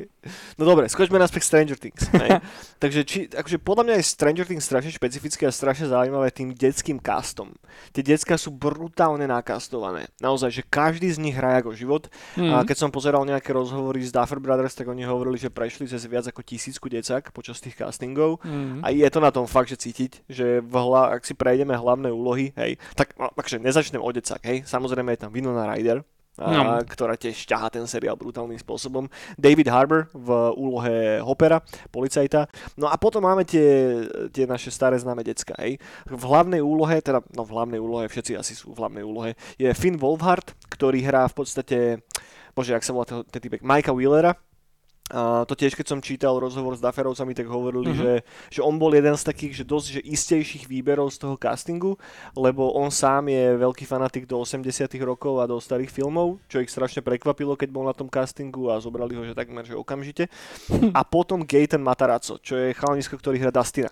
No dobre, skočme naspäť Stranger Things. Takže či, akože podľa mňa je Stranger Things strašne špecifické a strašne zaujímavé tým detským castom. Tie decka sú brutálne nakastované. Naozaj, že každý z nich hrá ako život. Mm. A mhm. keď som pozeral nejaké rozhovory z Duffer Brothers, tak oni hovorili, že prešli cez viac ako tisícku decak počas tých castingov. Mm. A je to na tom fakt, že cítiť, že v hla, ak si prejdeme hlavné úlohy, hej, tak no, akože od decak, hej. Samozrejme je tam Winona Ryder, a, no. ktorá tiež ťahá ten seriál brutálnym spôsobom. David Harbour v úlohe Hoppera, policajta. No a potom máme tie, tie naše staré známe decka. Hej. V hlavnej úlohe, teda no v hlavnej úlohe, všetci asi sú v hlavnej úlohe, je Finn Wolfhard, ktorý hrá v podstate, bože, ak sa volá ten typek, Mikea Wheelera, a to tiež, keď som čítal rozhovor s Dufferovcami, tak hovorili, uh-huh. že, že on bol jeden z takých, že dosť že istejších výberov z toho castingu, lebo on sám je veľký fanatik do 80 rokov a do starých filmov, čo ich strašne prekvapilo, keď bol na tom castingu a zobrali ho, že takmer, že okamžite. A potom Gaten Matarazzo, čo je chalanisko, ktorý hrá Dustina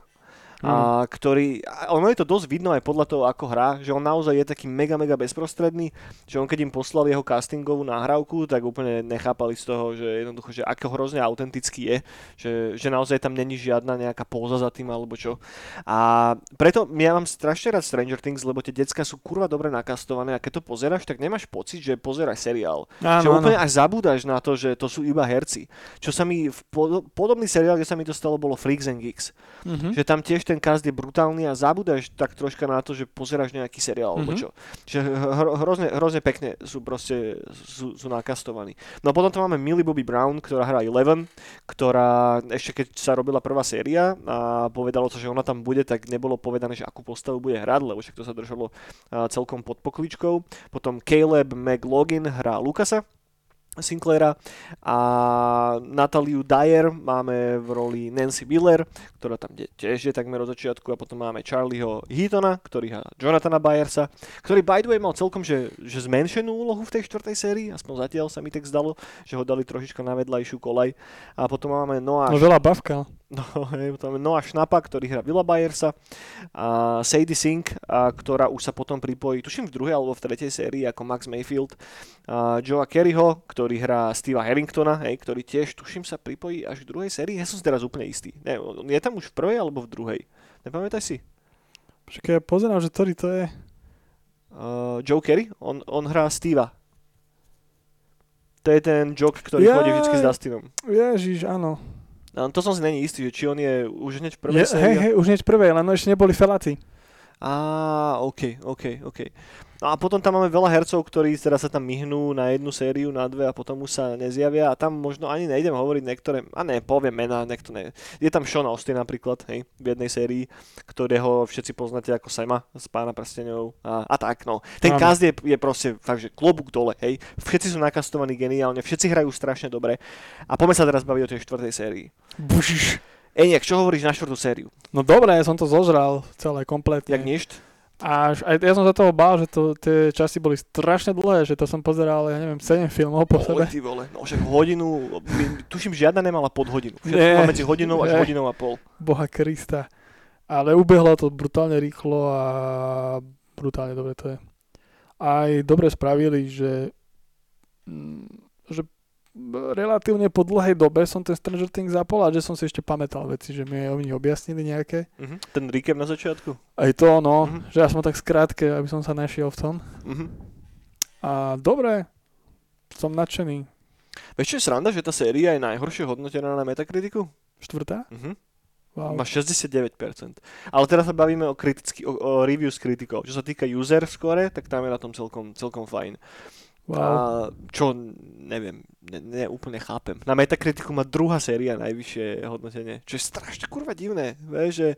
a ktorý, a ono je to dosť vidno aj podľa toho, ako hrá, že on naozaj je taký mega, mega bezprostredný, že on keď im poslal jeho castingovú nahrávku, tak úplne nechápali z toho, že jednoducho, že ako hrozne autentický je, že, že naozaj tam není žiadna nejaká póza za tým alebo čo. A preto ja mám strašne rád Stranger Things, lebo tie decka sú kurva dobre nakastované a keď to pozeráš, tak nemáš pocit, že pozeráš seriál. Áno, že áno. úplne až zabúdaš na to, že to sú iba herci. Čo sa mi v pod- podobný seriál, kde sa mi to stalo, bolo Freaks and Geeks. Mhm. Že tam tiež ten cast je brutálny a zabúdaš tak troška na to, že pozeráš nejaký seriál alebo Mhm. čo. Že hro, hrozne, hrozne pekne sú proste sú, sú nakastovaní. No a potom tam máme Millie Bobby Brown, ktorá hrá Eleven, ktorá ešte keď sa robila prvá séria a povedalo sa, že ona tam bude, tak nebolo povedané, že akú postavu bude hrať, lebo však to sa držalo celkom pod pokličkou. Potom Caleb McLaughlin hrá Lukasa, Sinclaira a Nataliu Dyer. Máme v roli Nancy Miller, ktorá tam tiež je takmer od začiatku a potom máme Charlieho Heatona, ktorý hrá Jonathana Byersa, ktorý by the way mal celkom že, že zmenšenú úlohu v tej štvrtej sérii, aspoň zatiaľ sa mi tak zdalo, že ho dali trošička na vedľajšiu kolaj a potom máme Noah No veľa bavka. No, je Noah Schnappa, ktorý hrá Villa Byersa, a Sadie Sink, a, ktorá už sa potom pripojí, tuším v druhej alebo v tretej sérii ako Max Mayfield, a Joea Kerryho, ktorý hrá Steva Harringtona, hej, ktorý tiež, tuším, sa pripojí až v druhej sérii, ja som si teraz úplne istý. Ne, je tam už v prvej alebo v druhej? Nepamätaj si? Počkaj, ja pozerám, že ktorý to je. Uh, Joe Kerry, on, on hrá Steva. To je ten joke, ktorý Jaj. chodí vždy s Dustinom. Ježiš, áno. No, to som si není istý, či on je už hneď v prvej hej, sérii. hej, už hneď prvej, len ešte neboli feláci. Á, OK, OK, OK. No a potom tam máme veľa hercov, ktorí teraz sa tam myhnú na jednu sériu, na dve a potom už sa nezjavia a tam možno ani nejdem hovoriť niektoré, a ne, poviem mená, niekto ne. Je tam Sean Austin napríklad, hej, v jednej sérii, ktorého všetci poznáte ako Sema z Pána prstenov a, a tak, no. Ten cast je, je proste fakt, že klobúk dole, hej. Všetci sú nakastovaní geniálne, všetci hrajú strašne dobre a poďme sa teraz baviť o tej štvrtej sérii. Bužiš. Eniak, čo hovoríš na štvrtú sériu? No dobre, ja som to zožral celé kompletne. Jak ništ? Aj ja som sa toho bál, že to, tie časy boli strašne dlhé, že to som pozeral, ja neviem, 7 filmov po sebe. ty vole, no však hodinu, my- tuším, žiadna nemala pod hodinu. Všetko medzi hodinou až Nie. hodinou a pol. Boha Krista. Ale ubehlo to brutálne rýchlo a brutálne dobre to je. Aj dobre spravili, že, mm, že relatívne po dlhej dobe som ten Stranger Things zapol a že som si ešte pamätal veci, že mi oni objasnili nejaké. Mhm. Ten recap na začiatku. Aj to, no, Mhm. že ja som tak skrátke, aby som sa našiel v tom. Mhm. A dobre, som nadšený. Vieš čo je sranda, že tá séria je najhoršie hodnotená na Metakritiku? Štvrtá? Mhm. Wow. Má 69%. Ale teraz sa bavíme o, kriticky, o, o review s kritikou. Čo sa týka user score, tak tam je na tom celkom, celkom fajn. Wow. A čo, neviem, ne, ne, úplne chápem. Na Metakritiku má druhá séria najvyššie hodnotenie, čo je strašne kurva divné. Vieš, že,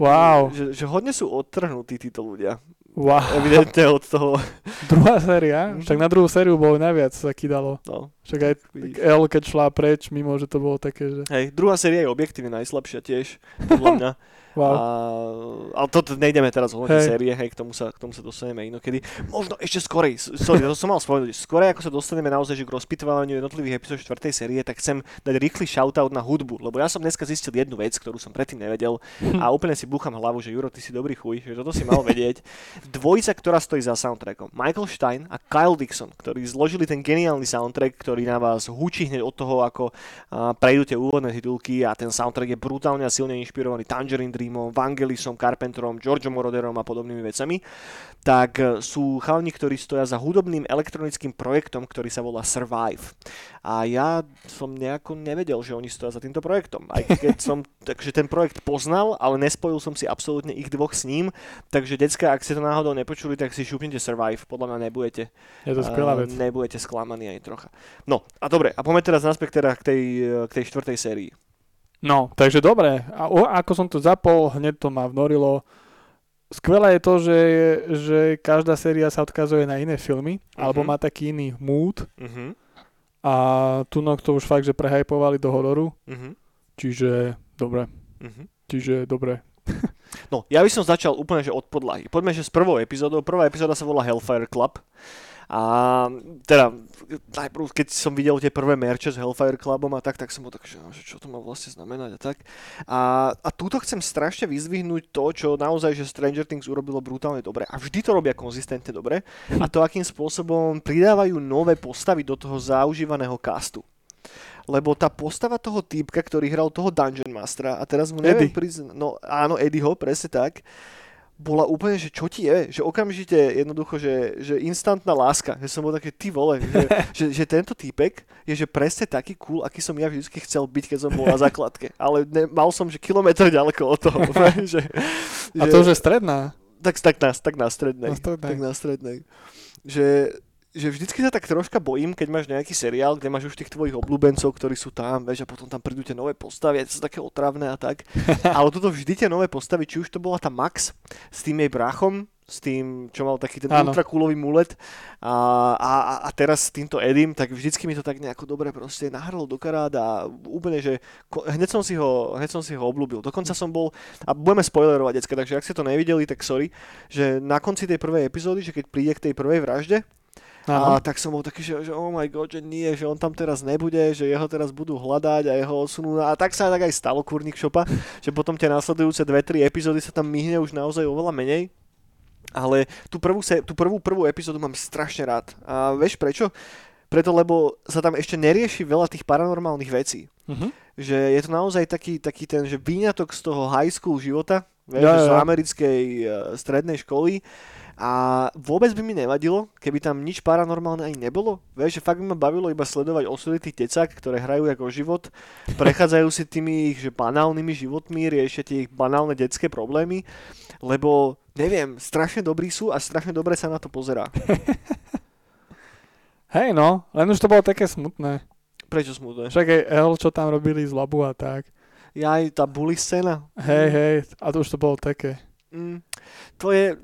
Wow. že, že hodne sú odtrhnutí títo ľudia. Wow. Evidentne od toho. Druhá séria? Mhm. Však na druhú sériu bolo najviac sa kydalo. No, Však aj. L, keď šla preč, mimo, že to bolo také, že Hej, druhá séria je objektívne najslabšia tiež, podľa mňa. wow. A, ale to nejdeme teraz hovoriť Hej. série, hej, k tomu, sa, k tomu sa dostaneme inokedy. Možno ešte skorej, sorry, to som mal spomenúť. Skorej, ako sa dostaneme naozaj že k rozpitvávaniu jednotlivých epizód štvrtej série, tak chcem dať rýchly shoutout na hudbu, lebo ja som dneska zistil jednu vec, ktorú som predtým nevedel a úplne si búcham hlavu, že Juro, ty si dobrý chuj, že toto si mal vedieť. Dvojica, ktorá stojí za soundtrackom. Michael Stein a Kyle Dixon, ktorí zložili ten geniálny soundtrack, ktorý na vás hučí hneď od toho, ako prejdú tie úvodné titulky a ten soundtrack je brutálne a silne inšpirovaný Tangerine Dreamom, Vangelisom, Carpenterom, Georgeom Moroderom a podobnými vecami, tak e, sú chalani, ktorí stoja za hudobným elektronickým projektom, ktorý sa volá Survive. A ja som nejako nevedel, že oni stoja za týmto projektom. Aj keď som takže ten projekt poznal, ale nespojil som si absolútne ich dvoch s ním, takže decka, ak ste to náhodou nepočuli, tak si šupnite Survive, podľa mňa nebudete Je to skvelá a vec. Nebudete sklamaní ani trocha. No a dobre, a poďme teraz naspäť teda k tej, k tej štvrtej sérii. No, takže dobre. A o, ako som to zapol, hneď to ma vnorilo. Skvelé je to, že, že každá séria sa odkazuje na iné filmy, alebo Mhm. má taký iný mood. Uh-huh. A tu no to už fakt, že prehypovali do hororu. Uh-huh. Čiže dobre. Uh-huh. Čiže dobre. No, ja by som začal úplne že od podlahy. Poďme, že s prvou epizódou. Prvá epizóda sa volá Hellfire Club. A teda, najprv, keď som videl tie prvé merče s Hellfire Clubom a tak, tak som bol tak, že, že čo to má vlastne znamenať a tak. A, a túto chcem strašne vyzdvihnúť to, čo naozaj, že Stranger Things urobilo brutálne dobre. A vždy to robia konzistentne dobre. A to, akým spôsobom pridávajú nové postavy do toho zaužívaného castu lebo tá postava toho týpka, ktorý hral toho Dungeon Mastera, a teraz mu neviem priznať, no áno, Eddieho, presne tak, bola úplne, že čo ti je, že okamžite jednoducho, že, že instantná láska, že som bol taký, ty vole, že, že, že tento týpek je že presne taký cool, aký som ja vždy chcel byť, keď som bol na základke, ale ne, mal som, že kilometr ďaleko od toho, že, A to už je stredná. Tak, tak, na, tak na strednej. Na strednej. Tak na strednej. Že, že vždycky sa tak troška bojím, keď máš nejaký seriál, kde máš už tých tvojich obľúbencov, ktorí sú tam, vieš, a potom tam prídu tie nové postavy, to sú také otravné a tak. Ale toto vždy tie nové postavy, či už to bola tá Max s tým jej brachom, s tým, čo mal taký ten Áno. ultrakulový mulet a, a, a teraz s týmto Edim, tak vždycky mi to tak nejako dobre proste nahralo do karát a úplne, že ko- hneď som si ho, hneď som si ho obľúbil. Dokonca som bol, a budeme spoilerovať decka, takže ak ste to nevideli, tak sorry, že na konci tej prvej epizódy, že keď príde k tej prvej vražde, a Áno. tak som bol taký, že, že oh my god, že nie, že on tam teraz nebude, že jeho teraz budú hľadať a jeho osunú. A tak sa tak aj stalo kurník šopa, že potom tie následujúce dve, tri epizódy sa tam myhne už naozaj oveľa menej. Ale tú prvú, se, tú prvú, prvú epizódu mám strašne rád. A vieš prečo? Preto, lebo sa tam ešte nerieši veľa tých paranormálnych vecí. Mhm. Že je to naozaj taký, taký ten, že výňatok z toho high school života, vieš, že jo, z americkej uh, strednej školy a vôbec by mi nevadilo, keby tam nič paranormálne ani nebolo. Vieš, že fakt by ma bavilo iba sledovať osudy tých decák, ktoré hrajú ako život, prechádzajú si tými ich že banálnymi životmi, riešia tie ich banálne detské problémy, lebo neviem, strašne dobrí sú a strašne dobre sa na to pozerá. Hej no, len už to bolo také smutné. Prečo smutné? Však aj L, čo tam robili z labu a tak. Ja aj tá bully scéna. Hej, hej, a to už to bolo také. Mm, to je...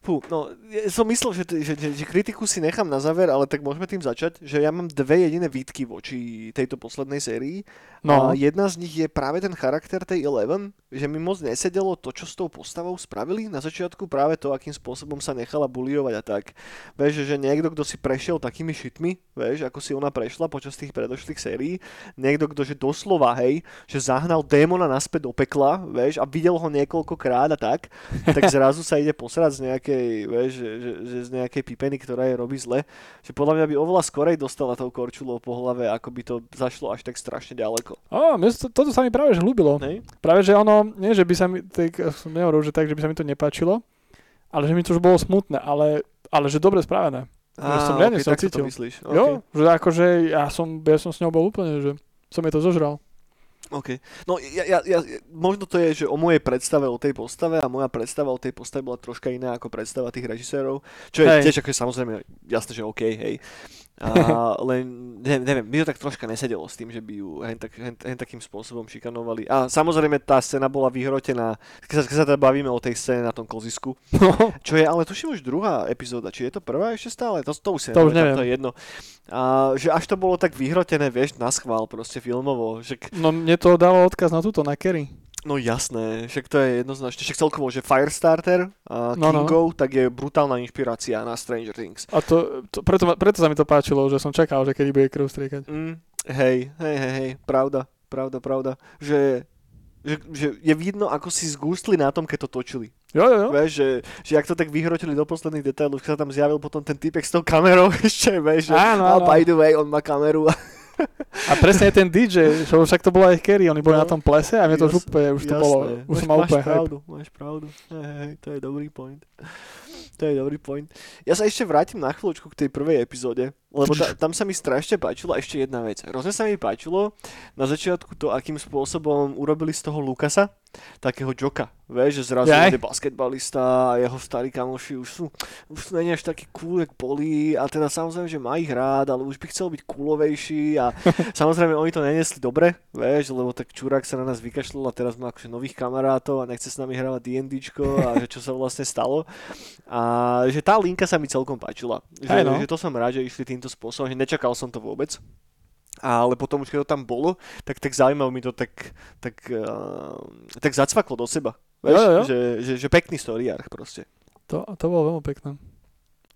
Fú, no, ja som myslel, že, že, že, že kritiku si nechám na záver, ale tak môžeme tým začať, že ja mám dve jediné výtky voči tejto poslednej sérii. No, A jedna z nich je práve ten charakter tej Eleven, že mi moc nesedelo to, čo s tou postavou spravili. Na začiatku práve to, akým spôsobom sa nechala buliovať a tak. Vieš, že niekto, kto si prešiel takými šitmi, vieš, ako si ona prešla počas tých predošlých sérií, niekto, kto že doslova, hej, že zahnal démona naspäť do pekla, vieš, a videl ho niekoľkokrát a tak, tak zrazu sa ide posrať z nejakej, vieš, že, že, že z nejakej pipeny, ktorá jej robí zle. Že podľa mňa by oveľa skorej dostala tou korčulou po hlave, ako by to zašlo až tak strašne ďaleko. Mne sa to, toto sa mi práve že ľúbilo. Hej? Práve, že ono, nie, že by sa mi, tak, som nehovoril, že tak, že by sa mi to nepáčilo, ale že mi to už bolo smutné, ale, ale že dobre spravené. Že som sa takto cítil. to myslíš. Okay. Jo, že akože ja som, ja som s ňou bol úplne, že som je to zožral. OK. No ja, ja, ja, možno to je, že o mojej predstave o tej postave a moja predstava o tej postave bola troška iná ako predstava tých režisérov, čo je Hej. tiež ako je samozrejme jasné, že OK, hej. A, len neviem, mi to tak troška nesedelo s tým, že by ju hen, tak, hen, hen takým spôsobom šikanovali. A samozrejme tá scéna bola vyhrotená, keď sa, keď sa teda bavíme o tej scéne na tom klzisku, No, čo je, ale tuším už druhá epizóda, či je to prvá ešte stále? To, to už To už neviem. to je jedno. A, že až to bolo tak vyhrotené, vieš, na schvál proste filmovo, že no mne to dalo odkaz na túto, na Kerry. No jasné, však to je jednoznačne, však celkovo, že Firestarter a No, no. Kingo, tak je brutálna inšpirácia na Stranger Things. A to, to preto, preto sa mi to páčilo, že som čakal, že kedy bude krv striekať. Mm, hej, hej, hej, hej, pravda, pravda, pravda, že, že, že je vidno, ako si zgústli na tom, keď to točili. Jo, jo, jo. Vieš, že, že jak to tak vyhrotili do posledných detailov, že sa tam zjavil potom ten typek s tou kamerou ešte, vieš, že Áno, oh, áno. by the way, on má kameru. A presne ten DJ, čo však to bolo aj Kerry, oni boli No, na tom plese a mne to už úplne, už to bolo, už máš, som mal máš úplne hype. pravdu, máš pravdu. Hej, hej, to je dobrý point. To je dobrý point. Ja sa ešte vrátim na chvíľočku k tej prvej epizóde, lebo ta, tam sa mi strašne páčila ešte jedna vec. Hrozne sa mi páčilo na začiatku to, akým spôsobom urobili z toho Lukasa takého joka. Vieš, že zrazu Jaj. je basketbalista a jeho starí kamoši už sú, už sú není až takí cool, jak boli a teda samozrejme, že má ich rád, ale už by chcel byť coolovejší a samozrejme oni to nenesli dobre, vieš, lebo tak Čurák sa na nás vykašľal a teraz má akože nových kamarátov a nechce s nami hrávať D&Dčko a že čo sa vlastne stalo. A že tá linka sa mi celkom páčila. Že, no. že to som rád, že išli týmto spôsobom, že nečakal som to vôbec. Ale potom už keď to tam bolo, tak, tak zaujímavé mi to tak, tak, uh, tak zacvaklo do seba. Vieš, Jo, jo. Že, že, že pekný story arch proste. To, to bolo veľmi pekné.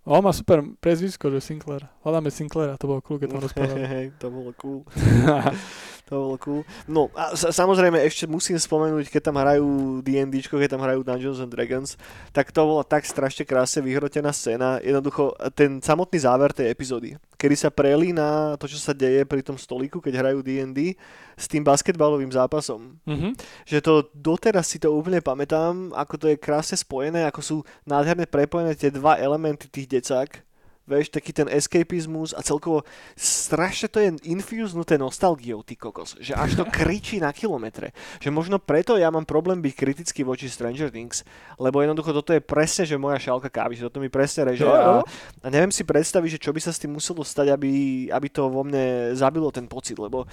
On má super prezvisko, že Sinclair. Hľadáme Sinclaira, to bolo cool, keď tam rozprával. To bolo cool. to bolo cool. No a sa- samozrejme ešte musím spomenúť, keď tam hrajú D&D, keď tam hrajú Dungeons and Dragons, tak to bola tak strašne krásne vyhrotená scéna. Jednoducho ten samotný záver tej epizódy, kedy sa prelína to, čo sa deje pri tom stolíku, keď hrajú D&D, s tým basketbalovým zápasom. Mhm. Že to doteraz si to úplne pamätám, ako to je krásne spojené, ako sú nádherne prepojené tie dva elementy tých decák. Vieš, taký ten escapizmus a celkovo strašne to je infusnuté nostalgiou, ty kokos. Že až to kričí na kilometre. Že možno preto ja mám problém byť kritický voči Stranger Things, lebo jednoducho toto je presne, že moja šálka kávy, že toto mi presne reže a, a neviem si predstaviť, že čo by sa s tým muselo stať, aby, aby to vo mne zabilo ten pocit, lebo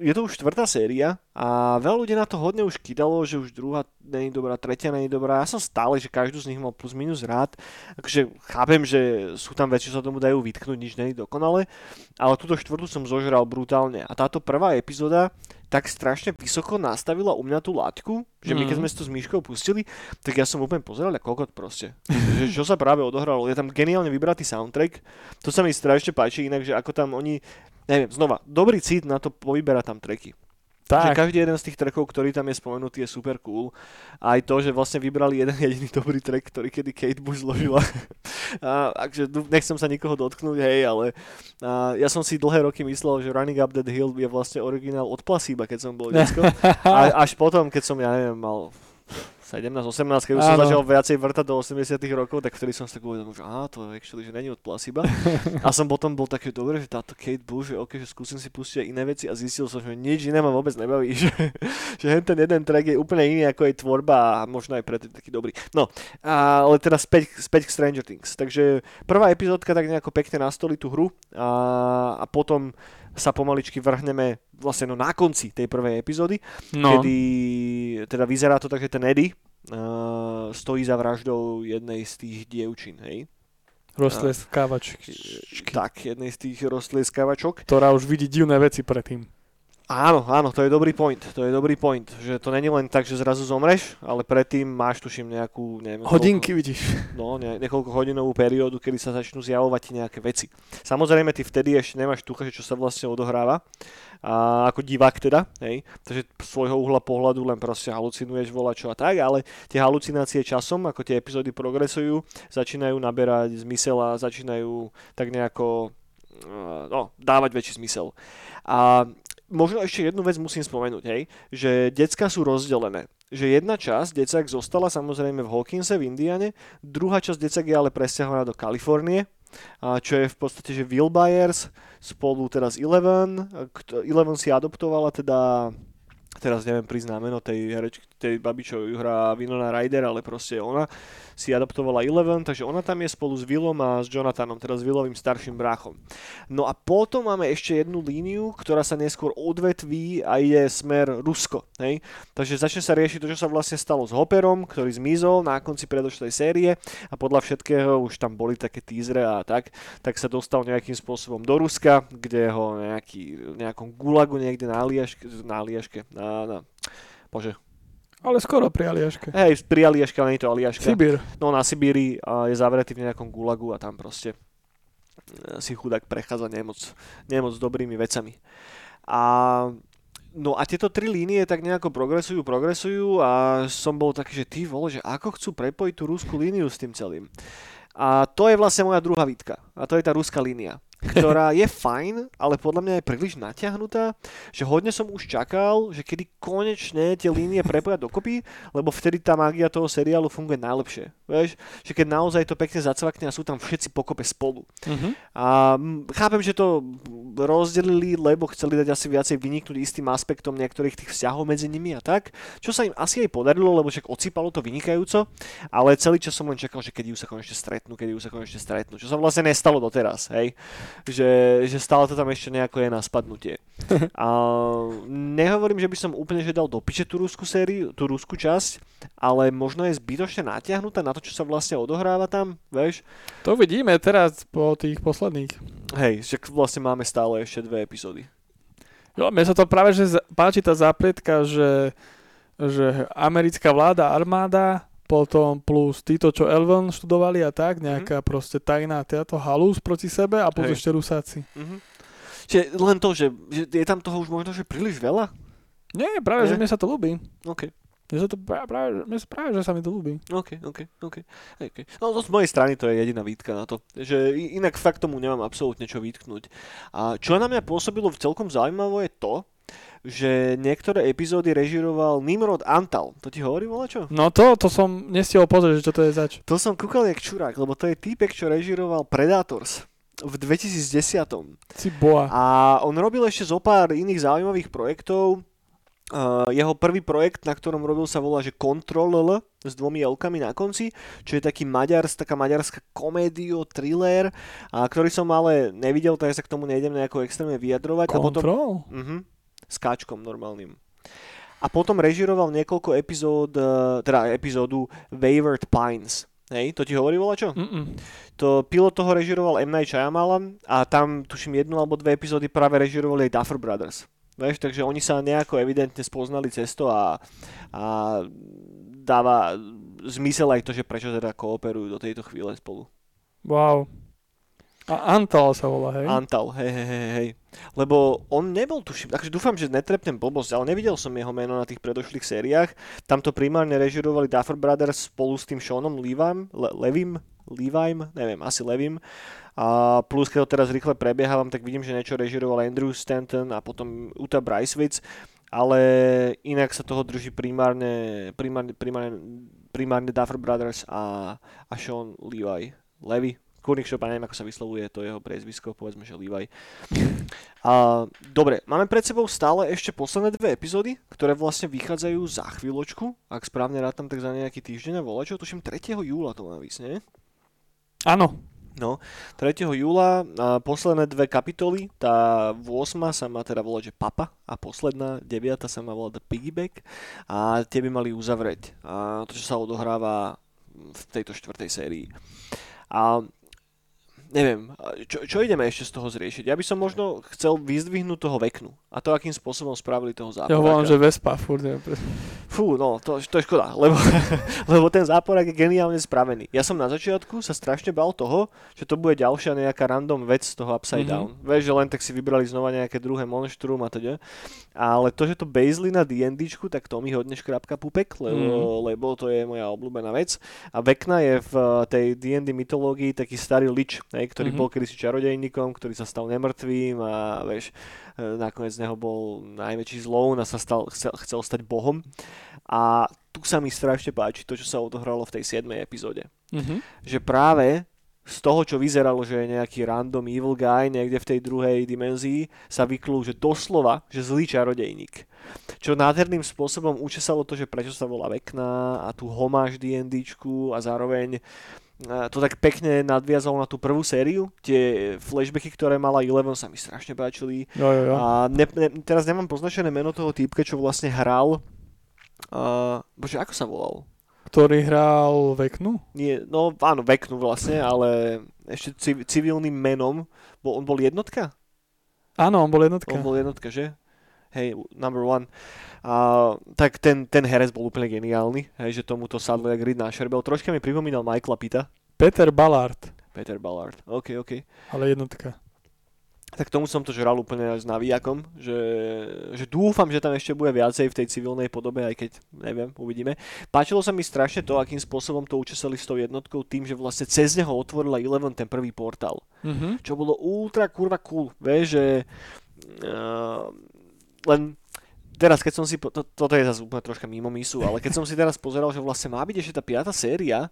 je to už štvrtá séria a veľa ľudí na to hodne už kydalo, že už druhá není dobrá, tretia není dobrá. Ja som stále, že každú z nich mal plus minus rád. Akože chápem, že sú tam veci, čo sa tomu dajú vytknúť, nič není dokonale, ale túto štvrtú som zožral brutálne. A táto prvá epizóda tak strašne vysoko nastavila u mňa tú látku, že my keď Mhm. sme si to s Myškou pustili, tak ja som úplne pozeral ako kokot proste. že čo sa práve odohralo. Je tam geniálne vybratý soundtrack. To sa mi strašne páči inak, že ako tam oni neviem, znova, dobrý cít na to povyberať tam tracky. Že Tak, každý jeden z tých trackov, ktorý tam je spomenutý, je super cool. A aj to, že vlastne vybrali jeden jediný dobrý track, ktorý kedy Kate Bush zložila. a, takže du- nechcem sa nikoho dotknúť, hej, ale a, ja som si dlhé roky myslel, že Running Up That Hill je vlastne originál od Placebo, keď som bol detsko. A až potom, keď som, ja neviem, mal 17-18, keď už som Áno. začal viacej vrtať do 80 rokov, tak vtedy som si tak uvedomil, že á, to actually, že není od Placebo. A som potom bol taký, dobre, že táto Kate Bush, že ok, že skúsim si pustiť aj iné veci a zistil som, že nič iné ma vôbec nebaví, že, že ten jeden track je úplne iný ako jej tvorba a možno aj preto je taký dobrý. No, a, ale teda späť, späť k Stranger Things. Takže prvá epizódka tak nejako pekne nastolí tú hru a, a potom sa pomaličky vrhneme vlastne no na konci tej prvej epizódy, no. kedy teda vyzerá to tak, že ten Eddie uh, stojí za vraždou jednej z tých dievčín, hej? Roztleskávačky. Tak, jednej z tých roztlieskavačok. Ktorá už vidí divné veci predtým. Áno, áno, to je dobrý point, to je dobrý point, že to není len tak, že zrazu zomreš, ale predtým máš tuším nejakú, neviem, Hodinky vidíš. Koľko, no, ne, niekoľko hodinovú periódu, kedy sa začnú zjavovať nejaké veci. Samozrejme, ty vtedy ešte nemáš tucha, že čo sa vlastne odohráva, a ako divák teda, hej, takže svojho uhla pohľadu len proste halucinuješ čo a tak, ale tie halucinácie časom, ako tie epizódy progresujú, začínajú naberať zmysel a začínajú tak nejako eh, no, dávať väčší zmysel. A možno ešte jednu vec musím spomenúť, hej, že decka sú rozdelené. Že jedna časť decák zostala samozrejme v Hawkinse v Indiane, druhá časť decák je ale presťahovaná do Kalifornie, a čo je v podstate, že Will Byers spolu s Eleven, kto- Eleven si adoptovala teda teraz neviem priznať meno tej herečky, tej babi, čo hrá Winona Ryder, ale proste ona si adoptovala Eleven, takže ona tam je spolu s Willom a s Jonathanom, s Willovým starším bráchom. No a potom máme ešte jednu líniu, ktorá sa neskôr odvetví a je smer Rusko. Hej? Takže začne sa riešiť to, čo sa vlastne stalo s Hopperom, ktorý zmizol na konci predošlej série a podľa všetkého už tam boli také teasery a tak, tak sa dostal nejakým spôsobom do Ruska, kde ho nejaký, nejakom gulagu niekde na Aliaške, na Aliaške, na, na, bože, Ale skoro pri Aliaške. hej, pri Aliaške, ale nie je to Aliaška Sibír. no na Sibíri je zavretý v nejakom gulagu a tam proste e, si chudák prechádza nemoc, nemoc dobrými vecami. A No a tieto tri línie tak nejako progresujú, progresujú a som bol taký, že ty vole, že ako chcú prepojiť tú ruskú líniu s tým celým. A to je vlastne moja druhá výtka. A to je tá ruská línia ktorá je fajn, ale podľa mňa je príliš natiahnutá, že hodne som už čakal, že kedy konečne tie línie prepoja dokopy, lebo vtedy tá magia toho seriálu funguje najlepšie. Vieš, že keď naozaj to pekne zacvakne a sú tam všetci pokope spolu. Mhm. A chápem, že to rozdelili, lebo chceli dať asi viacej vyniknúť istým aspektom niektorých tých vzťahov medzi nimi a tak, čo sa im asi aj podarilo, lebo však ocípalo to vynikajúco, ale celý čas som len čakal, že kedy ju sa konečne stretnú, kedy ju sa konečne stretnú, čo sa vlastne nestalo doteraz, hej, že, že stále to tam ešte nejako je na spadnutie. A nehovorím, že by som úplne že dal do piče tú ruskú sériu, tú ruskú časť, ale možno je zbytočne natiahnutá na to, čo sa vlastne odohráva tam, vieš, To vidíme teraz po tých posledných. Hej, že vlastne máme stále ešte dve epizódy. Jo, mne sa to práve že páči tá zápletka, že, že americká vláda, armáda potom plus títo, čo Elven študovali a tak, Mhm. nejaká proste tajná táto halus proti sebe a plus Hej. ešte rusáci. Mhm. Čiže len to, že, že je tam toho už možno, že príliš veľa? Nie, práve, že Nie? mne sa to ľúbi. OK, Mne sa to práve, práve, mne sa práve, že sa mi to ľúbi. OK, OK, OK. Okay. No to z mojej strany to je jediná výtka na to. Že inak fakt tomu nemám absolútne čo vytknúť. A čo na mňa pôsobilo celkom zaujímavé je to, že niektoré epizódy režiroval Nimrod Antal. To ti hovorí čo? No to, to som nestihol pozrieť, že čo to je zač. To som kúkal jak čurák, lebo to je týpek, čo režiroval Predators v 2010. Si boa. A on robil ešte zo pár iných zaujímavých projektov. Uh, jeho prvý projekt, na ktorom robil, sa volá, že Control L s dvomi L-kami na konci, čo je taký maďars, taká maďarská komédio, thriller, a ktorý som ale nevidel, takže sa k tomu nejdem nejako extrémne vyjadrovať. A potom, uh-huh, s káčkom normálnym. A potom režiroval niekoľko epizód, uh, teda epizódu Wayward Pines. Hej, to ti hovorí čo? Mm-mm. To pilot toho režiroval M. Night Shyamalan a tam tuším jednu alebo dve epizódy práve režirovali aj Duffer Brothers. Vieš, takže oni sa nejako evidentne spoznali cesto a, a dáva zmysel aj to, že prečo teda kooperujú do tejto chvíle spolu. Wow. A Antal sa volá, hej? Antal, hej, hej, hej, hej. Lebo on nebol, tuším, takže dúfam, že netrepnem blbosť, ale nevidel som jeho meno na tých predošlých sériách. Tam to primárne režirovali Duffer Brothers spolu s tým Seanom Levim, Le- Levim, Levim, neviem, asi Levim. A plus, keď to teraz rýchle prebiehávam, tak vidím, že niečo režiroval Andrew Stanton a potom Uta Bricewitz, ale inak sa toho drží primárne, primárne, primárne, primárne Duffer Brothers a, a Sean Levi. Levy, Kurník Šopa, neviem ako sa vyslovuje to jeho priezvisko, povedzme, že Levi. A, dobre, máme pred sebou stále ešte posledné dve epizódy, ktoré vlastne vychádzajú za chvíľočku, ak správne rátam, tak za nejaký týždeň a volačo, tuším 3. júla to má nie? Áno. No, 3. júla a posledné dve kapitoly, tá 8. sa má teda volať, že Papa a posledná 9. sa má volať The Piggyback a tie by mali uzavrieť a to, čo sa odohráva v tejto štvrtej sérii. A neviem, čo, čo ideme ešte z toho zriešiť? Ja by som možno chcel vyzdvihnúť toho veknu a to, akým spôsobom spravili toho záporáka. Ja volám, že Vespa, furt neviem. Fú, no, to, to je škoda, lebo, lebo ten záporák je geniálne spravený. Ja som na začiatku sa strašne bal toho, že to bude ďalšia nejaká random vec z toho Upside Mhm. Down. Vieš, že len tak si vybrali znova nejaké druhé monštrum a teda. Ale to, že to Bazely na D&Dčku, tak to mi hodne škrapka pupek, lebo, Mhm. lebo to je moja obľúbená vec. A Vekna je v eh, tej D&D mytológii taký starý lič, hej, ktorý Mhm. bol kedysi čarodejníkom, ktorý sa stal nemrtvým a vieš, nakoniec z neho bol najväčší zloun a sa stal, chcel, chcel stať bohom. A tu sa mi strašne páči to, čo sa odohralo v tej 7. epizóde. Mhm. Že práve z toho, čo vyzeralo, že je nejaký random evil guy niekde v tej druhej dimenzii, sa vyklú, že doslova, že zlý čarodejník. Čo nádherným spôsobom učesalo to, že prečo sa volá Vekna a tu homáž D&Dčku a zároveň to tak pekne nadviazalo na tú prvú sériu. Tie flashbacky, ktoré mala Eleven, sa mi strašne páčili. Jo, jo, jo. A ne, ne, teraz nemám poznačené meno toho týpka, čo vlastne hral. Uh, bože, ako sa volal? Ktorý hral Veknu? Nie, no áno, Veknu vlastne, ale ešte civ, civilným menom. Bol, on bol jednotka? Áno, on bol jednotka. On bol jednotka, že? Hej, number one. A, tak ten, ten herec bol úplne geniálny, hej, že tomuto sadlo jak ryd na šerbel. Troška mi pripomínal Michaela Pita. Peter Ballard, Peter Ballard. OK, OK. ale jednotka. Tak tomu som to žral úplne s navijakom, že, že dúfam, že tam ešte bude viacej v tej civilnej podobe, aj keď neviem, uvidíme. Páčilo sa mi strašne to, akým spôsobom to učesali s tou jednotkou, tým, že vlastne cez neho otvorila Eleven ten prvý portál. Mhm. Čo bolo ultra kurva cool, vieš, že uh, len teraz, keď som si, to, toto je zase úplne troška mimo misu, ale keď som si teraz pozeral, že vlastne má byť ešte tá piata séria,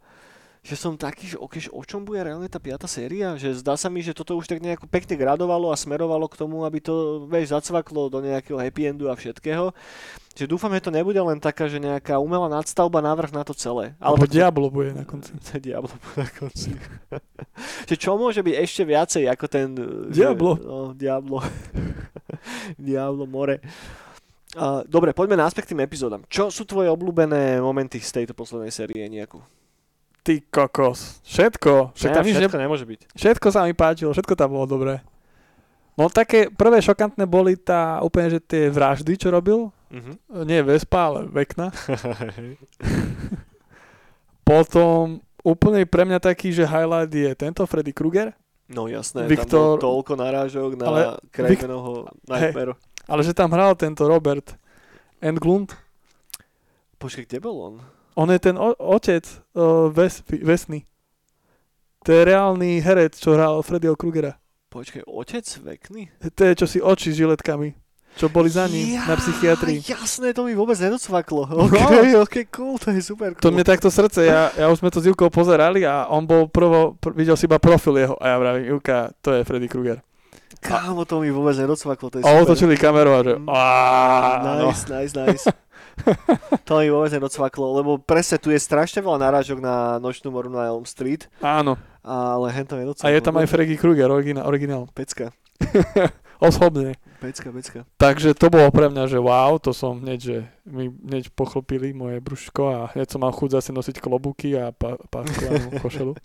že som taký, že okay, že o čom bude reálne tá piata séria, že zdá sa mi, že toto už tak nejako pekne gradovalo a smerovalo k tomu, aby to, vieš, zacvaklo do nejakého happy endu a všetkého. Že dúfam, že to nebude len taká, že nejaká umelá nadstavba návrh na to celé. Alebo tak- Diablo bude na konci. Diablo bude na konci. že čo môže byť ešte viacej ako ten... uh, Diablo. Že, no, Diablo. Diablo, more. Uh, dobre, poďme naspäť k tým epizódam. Čo sú tvoje obľúbené momenty z tejto poslednej série nejakú? Ty kokos. Všetko. Však Ne, tam nič ne... všetko nemôže byť. Všetko sa mi páčilo, všetko tam bolo dobré. No také prvé šokantné boli tá úplne, že tie vraždy, čo robil. Mhm. Nie Vespa, ale Vekna. Potom úplne pre mňa taký, že highlight je tento Freddy Krueger, No jasné, Viktor- tam toľko narážok na Ale Kravenovho Nightmare. ale že tam hral tento Robert Englund. Počkej, kde bol on? On je ten o- otec uh, Ves- Vesny. To je reálny herec, čo hral Freddyho Krugera. Počkej, otec Vekny? To je čo si oči s žiletkami, čo boli za ním na psychiatrii. Jasné, to mi vôbec nedocvaklo. OK, OK, cool, to je super To cool. mne takto srdce, ja, ja už sme to s Ivkou pozerali a on bol prvo, pr- videl si iba profil jeho a ja vravím, Ivka, to je Freddy Krueger. Kámo, to mi vôbec nedocvaklo, to je A super. otočili kameru a že Mm. "Á, no." Nice, nice, nice. to mi vôbec nedocvaklo, lebo presne tu je strašne veľa náražok na nočnú moru na Elm Street, Áno, ale hen to nedocvaklo. a je tam aj Freddy Krueger, originál. originál. Pecka, Osobne. pecka, pecka. Takže to bolo pre mňa, že wow, to som hneď, že mi hneď pochlopili moje brúško a hneď som mal chuť zase nosiť klobúky a pa, páskovanú košelu.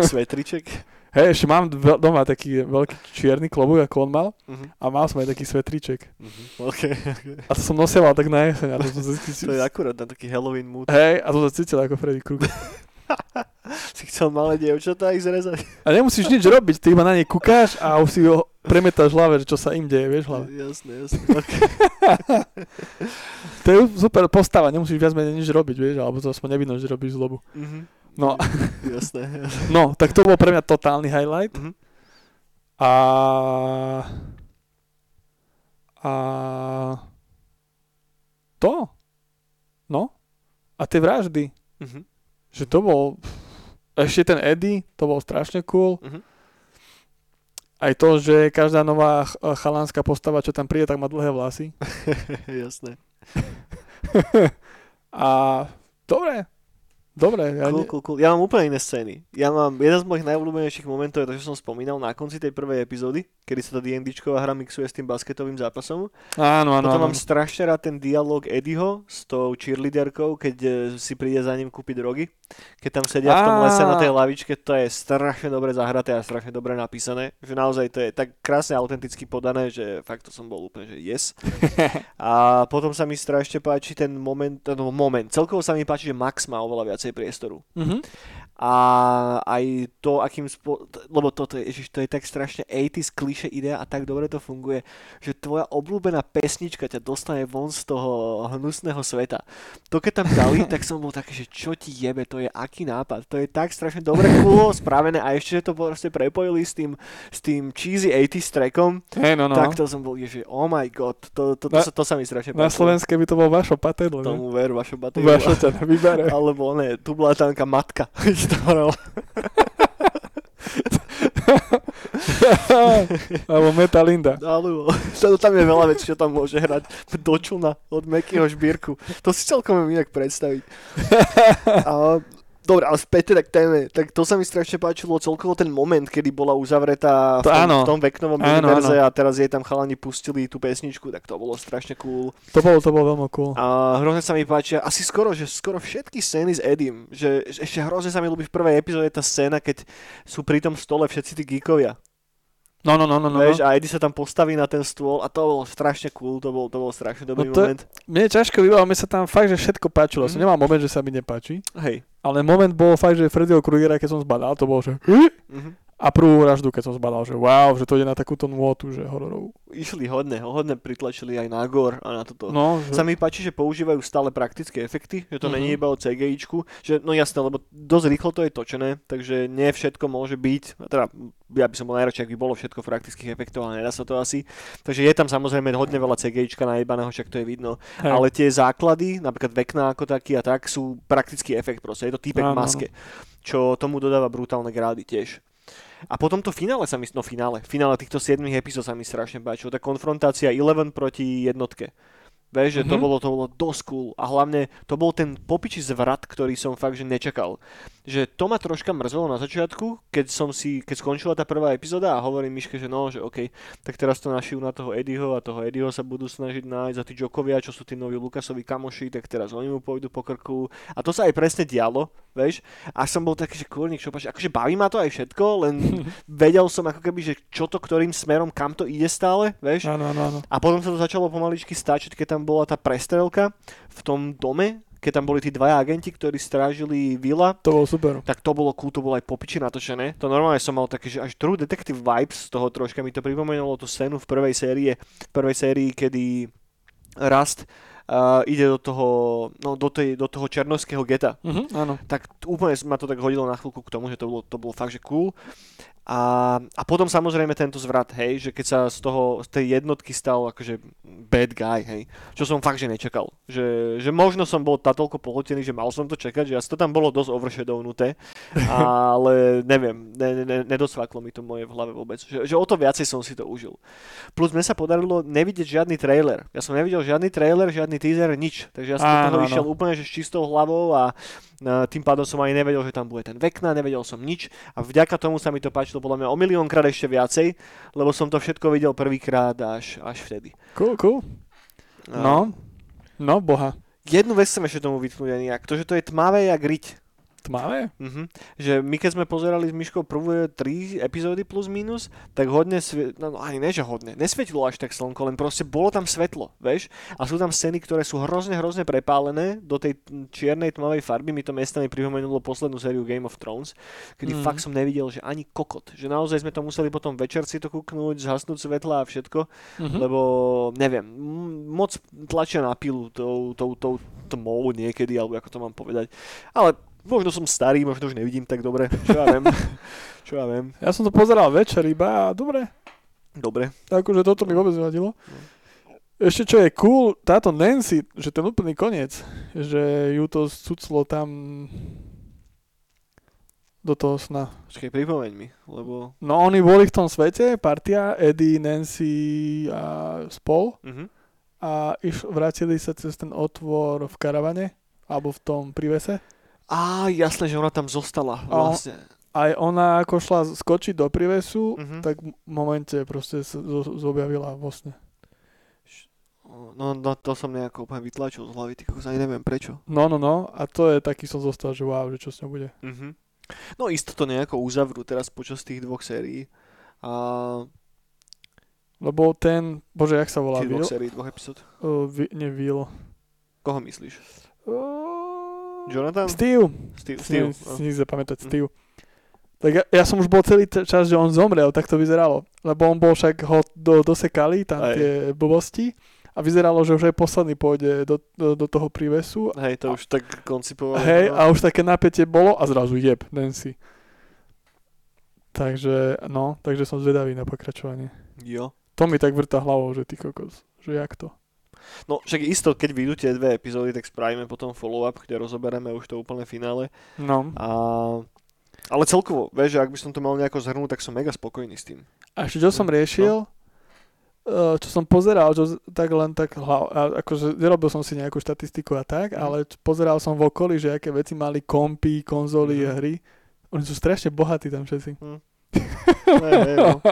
Svetriček. Hej, ešte mám dve- doma taký veľký čierny klobúk, ako on mal Mhm, a mal som aj taký svetriček. mhm. OK, OK. A to som nosieval tak na jeseň a to som sa To je cítil, akurát na taký Halloween mood. hej, a to sa cítil ako Freddy Krueger. Si chcel malé dievčatá ich zrezať? A nemusíš nič robiť, ty iba na ne kukáš a už si ho premietaš v hlave, že čo sa im deje, vieš hlave. Jasné, jasné. Okay. To je super postava, nemusíš viac menej nič robiť, vieš, alebo to aspoň nevidno, že robíš zlobu. Mhm. No, Jasné, jasné. no, tak to bol pre mňa totálny highlight. Mhm. A... A... To? No? A tie vraždy. Mhm. Že to bol... Ešte ten Eddie, to bol strašne cool. Mhm. Aj to, že každá nová ch- chalánska postava, čo tam príde, tak má dlhé vlasy. Jasné. A dobre. Dobre. Ja Cool, ne... cool, cool. Ja mám úplne iné scény. Ja mám, jeden z mojich najobľúbenejších momentov je to, čo som spomínal na konci tej prvej epizódy, kedy sa tá D&Dčková hra mixuje s tým basketovým zápasom. Áno, áno, Potom áno. mám strašne rád ten dialog Eddieho s tou cheerleaderkou, keď e, si príde za ním kúpiť drogy. Keď tam sedia v tom lese na tej lavičke, to je strašne dobre zahraté a strašne dobre napísané. Že naozaj to je tak krásne autenticky podané, že fakt to som bol úplne, že yes. A potom sa mi strašne páči ten moment, no moment, celkovo sa mi páči, že Max má oveľa viacej priestoru. Mhm. A aj to, akým spo... lebo toto je, ježiš, to je tak strašne 80s kliše idea a tak dobre to funguje, že tvoja obľúbená pesnička ťa dostane von z toho hnusného sveta. To keď tam dali, tak som bol taký, že čo ti jebe, to je aký nápad. To je tak strašne dobre cool spravené a ešte, že to proste prepojili s tým, s tým cheesy 80s trackom, Hej, no, no. tak to som bol, že oh my god, to, to, to, Na- sa, to sa mi strašne Na páčilo. Slovenské by to bol Vašo Patedlo? Tomu ver, vašo batéria. Vašo ťa vybere. Alebo ne, tu bola tanka matka. hovorila. Alebo Metalinda. Alebo, tam je veľa vecí, čo tam môže hrať. Do člna, od Mekyho šbírku. To si celkom viem inak predstaviť. A, dobre, ale späť teda k téme. Tak to sa mi strašne páčilo celkovo ten moment, kedy bola uzavretá v To tom, áno. v tom veknovom Áno, univerze áno. a teraz jej tam chalani pustili tú pesničku, tak to bolo strašne cool. To bolo, to bolo veľmi cool. A hrozne sa mi páčia, asi skoro, že skoro všetky scény s Edim, že, že ešte hrozne sa mi ľúbi v prvej epizóde tá scéna, keď sú pri tom stole všetci tí geekovia. No, no, no, no, no. Vieš, a Eddie sa tam postaví na ten stôl a to bolo strašne cool, to bol, to bol strašne dobrý No to- moment. Mne je ťažko vybaviť, mne sa tam fakt, že všetko páčilo. Mhm. Som nemal moment, že sa mi nepáči. Hej. Ale moment bol fakt, že Freddyho Krugera, keď som zbadal, to bol, že Mhm. A prvú vraždu, keď som zbadal, že wow, že to ide na takúto nôtu, že hororovú. Išli hodne, hodne pritlačili aj na gore a na toto. No, Sa že... mi páči, že používajú stále praktické efekty, že to Mhm. není iba o CGIčku, že no jasné, lebo dosť rýchlo to je točené, takže nie všetko môže byť, teda ja by som bol najradšej, ak by bolo všetko v praktických efektov, ale nedá sa to asi. Takže je tam samozrejme hodne veľa CGIčka najebaného, však to je vidno. Hej. Ale tie základy, napríklad vekna ako taký a tak, sú praktický efekt proste. Je to týpek v maske, čo tomu dodáva brutálne grády tiež. A potom to finále sa mi, no finále, finále týchto 7 epizód sa mi strašne páčilo. Tá konfrontácia 11 proti jednotke. Vieš, že to Mhm. bolo, to bolo dosť cool. A hlavne to bol ten popiči zvrat, ktorý som fakt, že nečakal. Že to ma troška mrzelo na začiatku, keď som si, keď skončila tá prvá epizóda a hovorím Miške, že no, že OK, tak teraz to našijú na toho Eddieho a toho Eddieho sa budú snažiť nájsť a tí Jokovia, čo sú tí noví Lukasovi kamoši, tak teraz oni mu pôjdu po krku. A to sa aj presne dialo, vieš. A som bol taký, že kurník, čo páči, akože baví ma to aj všetko, len vedel som ako keby, že čo to ktorým smerom, kam to ide stále, vieš. Áno, áno, áno. A potom sa to začalo pomaličky stáčiť, keď tam bola tá prestrelka v tom dome, keď tam boli tí dvaja agenti, ktorí strážili vila, To bolo super. tak to bolo cool, to bolo aj popiči natočené. To normálne som mal také, že až True Detective vibes z toho troška mi to pripomenulo tú scénu v prvej série, v prvej sérii, kedy Rust uh, ide do toho, no, do, tej, do toho černovského geta. Mhm, áno. Tak úplne ma to tak hodilo na chvíľku k tomu, že to bolo, to bolo fakt, že cool. A, a potom samozrejme tento zvrat, hej, že keď sa z toho, z tej jednotky stal akože bad guy, hej, čo som fakt, že nečakal. Že, že možno som bol natoľko pohltený, že mal som to čakať, že asi to tam bolo dosť overshadownuté, ale neviem, ne, ne, ne, nedosvaklo mi to moje v hlave vôbec. Že, že o to viacej som si to užil. Plus mne sa podarilo nevidieť žiadny trailer. Ja som nevidel žiadny trailer, žiadny teaser, nič. Takže ja som do toho išiel úplne že s čistou hlavou a a tým pádom som ani nevedel, že tam bude ten Vekna, nevedel som nič a vďaka tomu sa mi to páčilo podľa mňa o miliónkrát ešte viacej, lebo som to všetko videl prvýkrát až, až vtedy. Cool, cool. A No, no, boha. Jednu vec chcem ešte tomu vytknúť aj nejak, to, že to je tmavé jak riť. Tmavé? Mhm. Že my keď sme pozerali s Myškou prvé tri epizódy plus minus, tak hodne, svie... no, no ani ne, že hodne, nesvietilo až tak slnko, len proste bolo tam svetlo, vieš? A sú tam scény, ktoré sú hrozne, hrozne prepálené do tej čiernej tmavej farby, mi to miestami pripomenulo poslednú sériu Game of Thrones, kedy Mhm. fakt som nevidel, že ani kokot. Že naozaj sme to museli potom večer si to kúknúť, zhasnúť svetla a všetko, Mhm. lebo neviem, moc tlačia na pilu tou, tou, tou tmou niekedy, alebo ako to mám povedať. Ale možno som starý, možno už nevidím tak dobre, čo ja viem. čo ja viem. Ja som to pozeral večer iba a dobre. Dobre. Akože toto mi vôbec nevadilo. No. Ešte čo je cool, táto Nancy, že ten úplný koniec, že ju to cuclo tam do toho sna. Počkej, pripomeň mi, lebo... No oni boli v tom svete, partia, Eddie, Nancy a spol Uh-huh. a iš, vrátili sa cez ten otvor v karavane alebo v tom prívese. Á, jasné, že ona tam zostala. A- Vlastne. Aj ona ako šla skočiť do prívesu, Mhm. tak v momente proste sa zo- zobjavila vo sne. No, no, to som nejako úplne vytlačil z hlavy, kokos, ani neviem prečo. No, no, no. A to je taký som zostal, že wow, že čo s ňou bude. Uh-huh. No isto to nejako uzavrú teraz počas tých dvoch sérií. A... Lebo ten, bože, jak sa volá? Will? dvoch sérií, dvoch epizód. Uh, vi, Will. Koho myslíš? Uh, Jonathan? Steve. Steve. Steve. Steve. Si zapamätať Hm. Steve. Tak ja, ja som už bol celý čas, že on zomrel, tak to vyzeralo. Lebo on bol však ho do, dosekali tam Aj. tie blbosti a vyzeralo, že už aj posledný pôjde do, do, do toho prívesu. Hej, to už tak koncipovalo. Hej, no. a už také napätie bolo a zrazu jeb, Nancy. Takže, no, takže som zvedavý na pokračovanie. Jo. To mi tak vrta hlavou, že ty kokos, že jak to? No však isto, keď vyjdú tie dve epizódy, tak spravíme potom follow-up, kde rozoberieme už to úplné finále. No. A... Ale celkovo, vieš, ak by som to mal nejako zhrnúť, tak som mega spokojný s tým. A ešte čo som riešil, no. čo som pozeral, čo, tak len tak akože nerobil som si nejakú štatistiku a tak, Mhm. ale pozeral som v okolí, že aké veci mali kompy, konzoly a hry. Oni sú strašne bohatí tam všetci. No.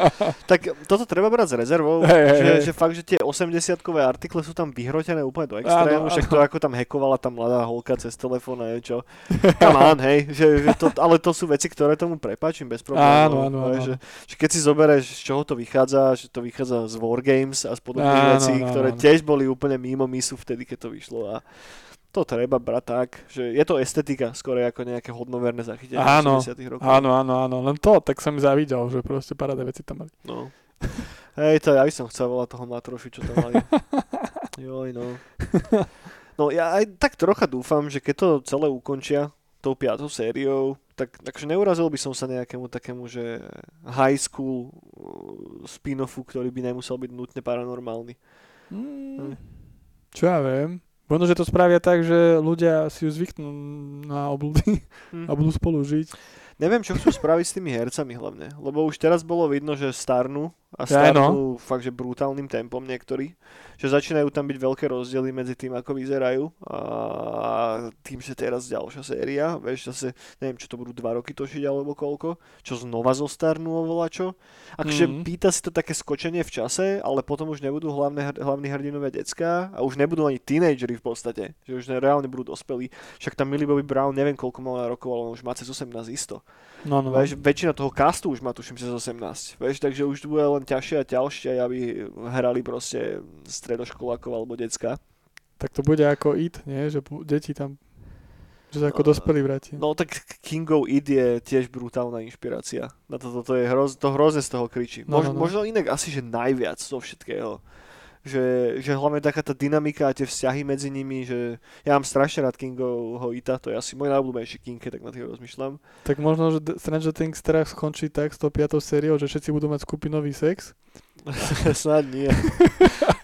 Tak toto treba brať s rezervou, hej, že, hej. že fakt, že tie 80-kové artikle sú tam vyhrotené úplne do extrému, Áno, však áno. to ako tam hackovala tá mladá holka cez telefón a čo. Come on, hej, že, že to, ale to sú veci, ktoré tomu prepáčim bez problémov. Áno, áno, áno, Že, že keď si zoberieš, z čoho to vychádza, že to vychádza z Wargames a z podobných Áno, vecí, áno, ktoré áno. tiež boli úplne mimo misu vtedy, keď to vyšlo a to treba brať tak, že je to estetika, skôr ako nejaké hodnoverné zachytenie Áno, 80 rokov. Áno, áno, áno, len to, tak som zavidel, že proste paráda veci tam mali. No. Hej, to ja by som chcel volať toho matroši, čo tam mali. Joj, no. No ja aj tak trocha dúfam, že keď to celé ukončia tou piatou sériou, tak takže neurazil by som sa nejakému takému, že high school uh, spin-offu, ktorý by nemusel byť nutne paranormálny. Mm, čo ja viem. Možno, že to spravia tak, že ľudia si ju zvyknú na obľudy Hm. a budú spolu žiť. Neviem, čo chcú spraviť s tými hercami hlavne, lebo už teraz bolo vidno, že starnú a Ja, no. fakt, že brutálnym tempom niektorí, že začínajú tam byť veľké rozdiely medzi tým, ako vyzerajú a tým, že teraz ďalšia séria, vieš, zase neviem, čo to budú dva roky točiť alebo koľko, čo znova zostarnú oveľa čo. Akože Mhm. pýta si to také skočenie v čase, ale potom už nebudú hlavné, hlavní hrdinovia decka a už nebudú ani tínejdžeri v podstate, že už ne- reálne budú dospelí. Však tam Millie Bobby Brown neviem koľko má rokov, ale on už má cez 18 isto. No, no, no. Vieš, väčšina toho castu už má tuším cez 18. Vieš, takže už bude len ťažšie a ťažšie, aby hrali proste stredoškolákov alebo decka. Tak to bude ako IT, nie? Že deti tam, že sa ako dospelí vráti. No tak Kingov Id je tiež brutálna inšpirácia. Na toto to je hroz, to hrozne z toho kričí. No, Mož, no, no. Možno inak asi, že najviac zo všetkého. Že, že hlavne taká tá dynamika a tie vzťahy medzi nimi, že ja mám strašne rád Kingovho Ita, to je asi môj najobľúbenejší King, keď tak na tým rozmýšľam. Tak možno, že Stranger Things teraz skončí tak s tou piatou sériou, že všetci budú mať skupinový sex. Snad nie.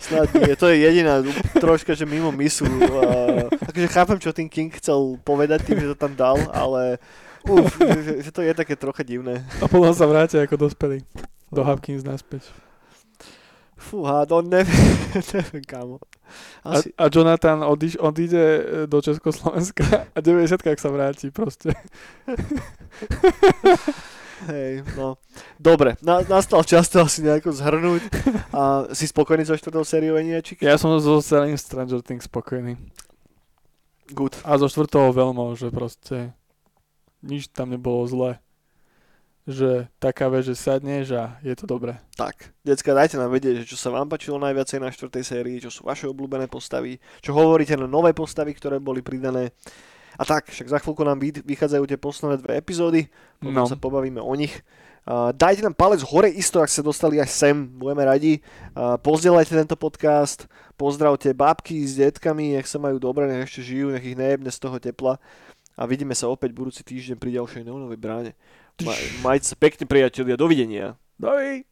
Snad nie. To je jediná troška, že mimo misu. A, akože chápem, čo tým King chcel povedať tým, že to tam dal, ale uf, že, že, to je také trocha divné. A potom sa vrátia ako dospelí. Do Hopkins naspäť. Fúha, to neviem, neviem kámo. A, Asi, a Jonathan odiš, odíde e, do Československa a 90 sa vráti proste. hej, no. Dobre, na, nastal čas to asi nejako zhrnúť. A si spokojný so štvrtou sériou Eniačik? Ja som so celým Stranger Things spokojný. Good. A zo štvrtého veľmi, že proste nič tam nebolo zle. Že taká vec, že sadneš a je to dobré. Tak, decka, dajte nám vedieť, čo sa vám páčilo najviacej na štvrtej sérii, čo sú vaše obľúbené postavy, čo hovoríte na nové postavy, ktoré boli pridané. A tak, však za chvíľku nám vy- vychádzajú tie posledné dve epizódy, potom No. sa pobavíme o nich. Uh, dajte nám palec hore isto, ak ste dostali až sem, budeme radi. Uh, pozdieľajte tento podcast, pozdravte babky s detkami, nech sa majú dobre, nech ešte žijú, nech ich nejebne z toho tepla. A vidíme sa opäť budúci týždeň pri ďalšej neonovej bráne. Ma- majte sa pekne priatelia, dovidenia. Dovi!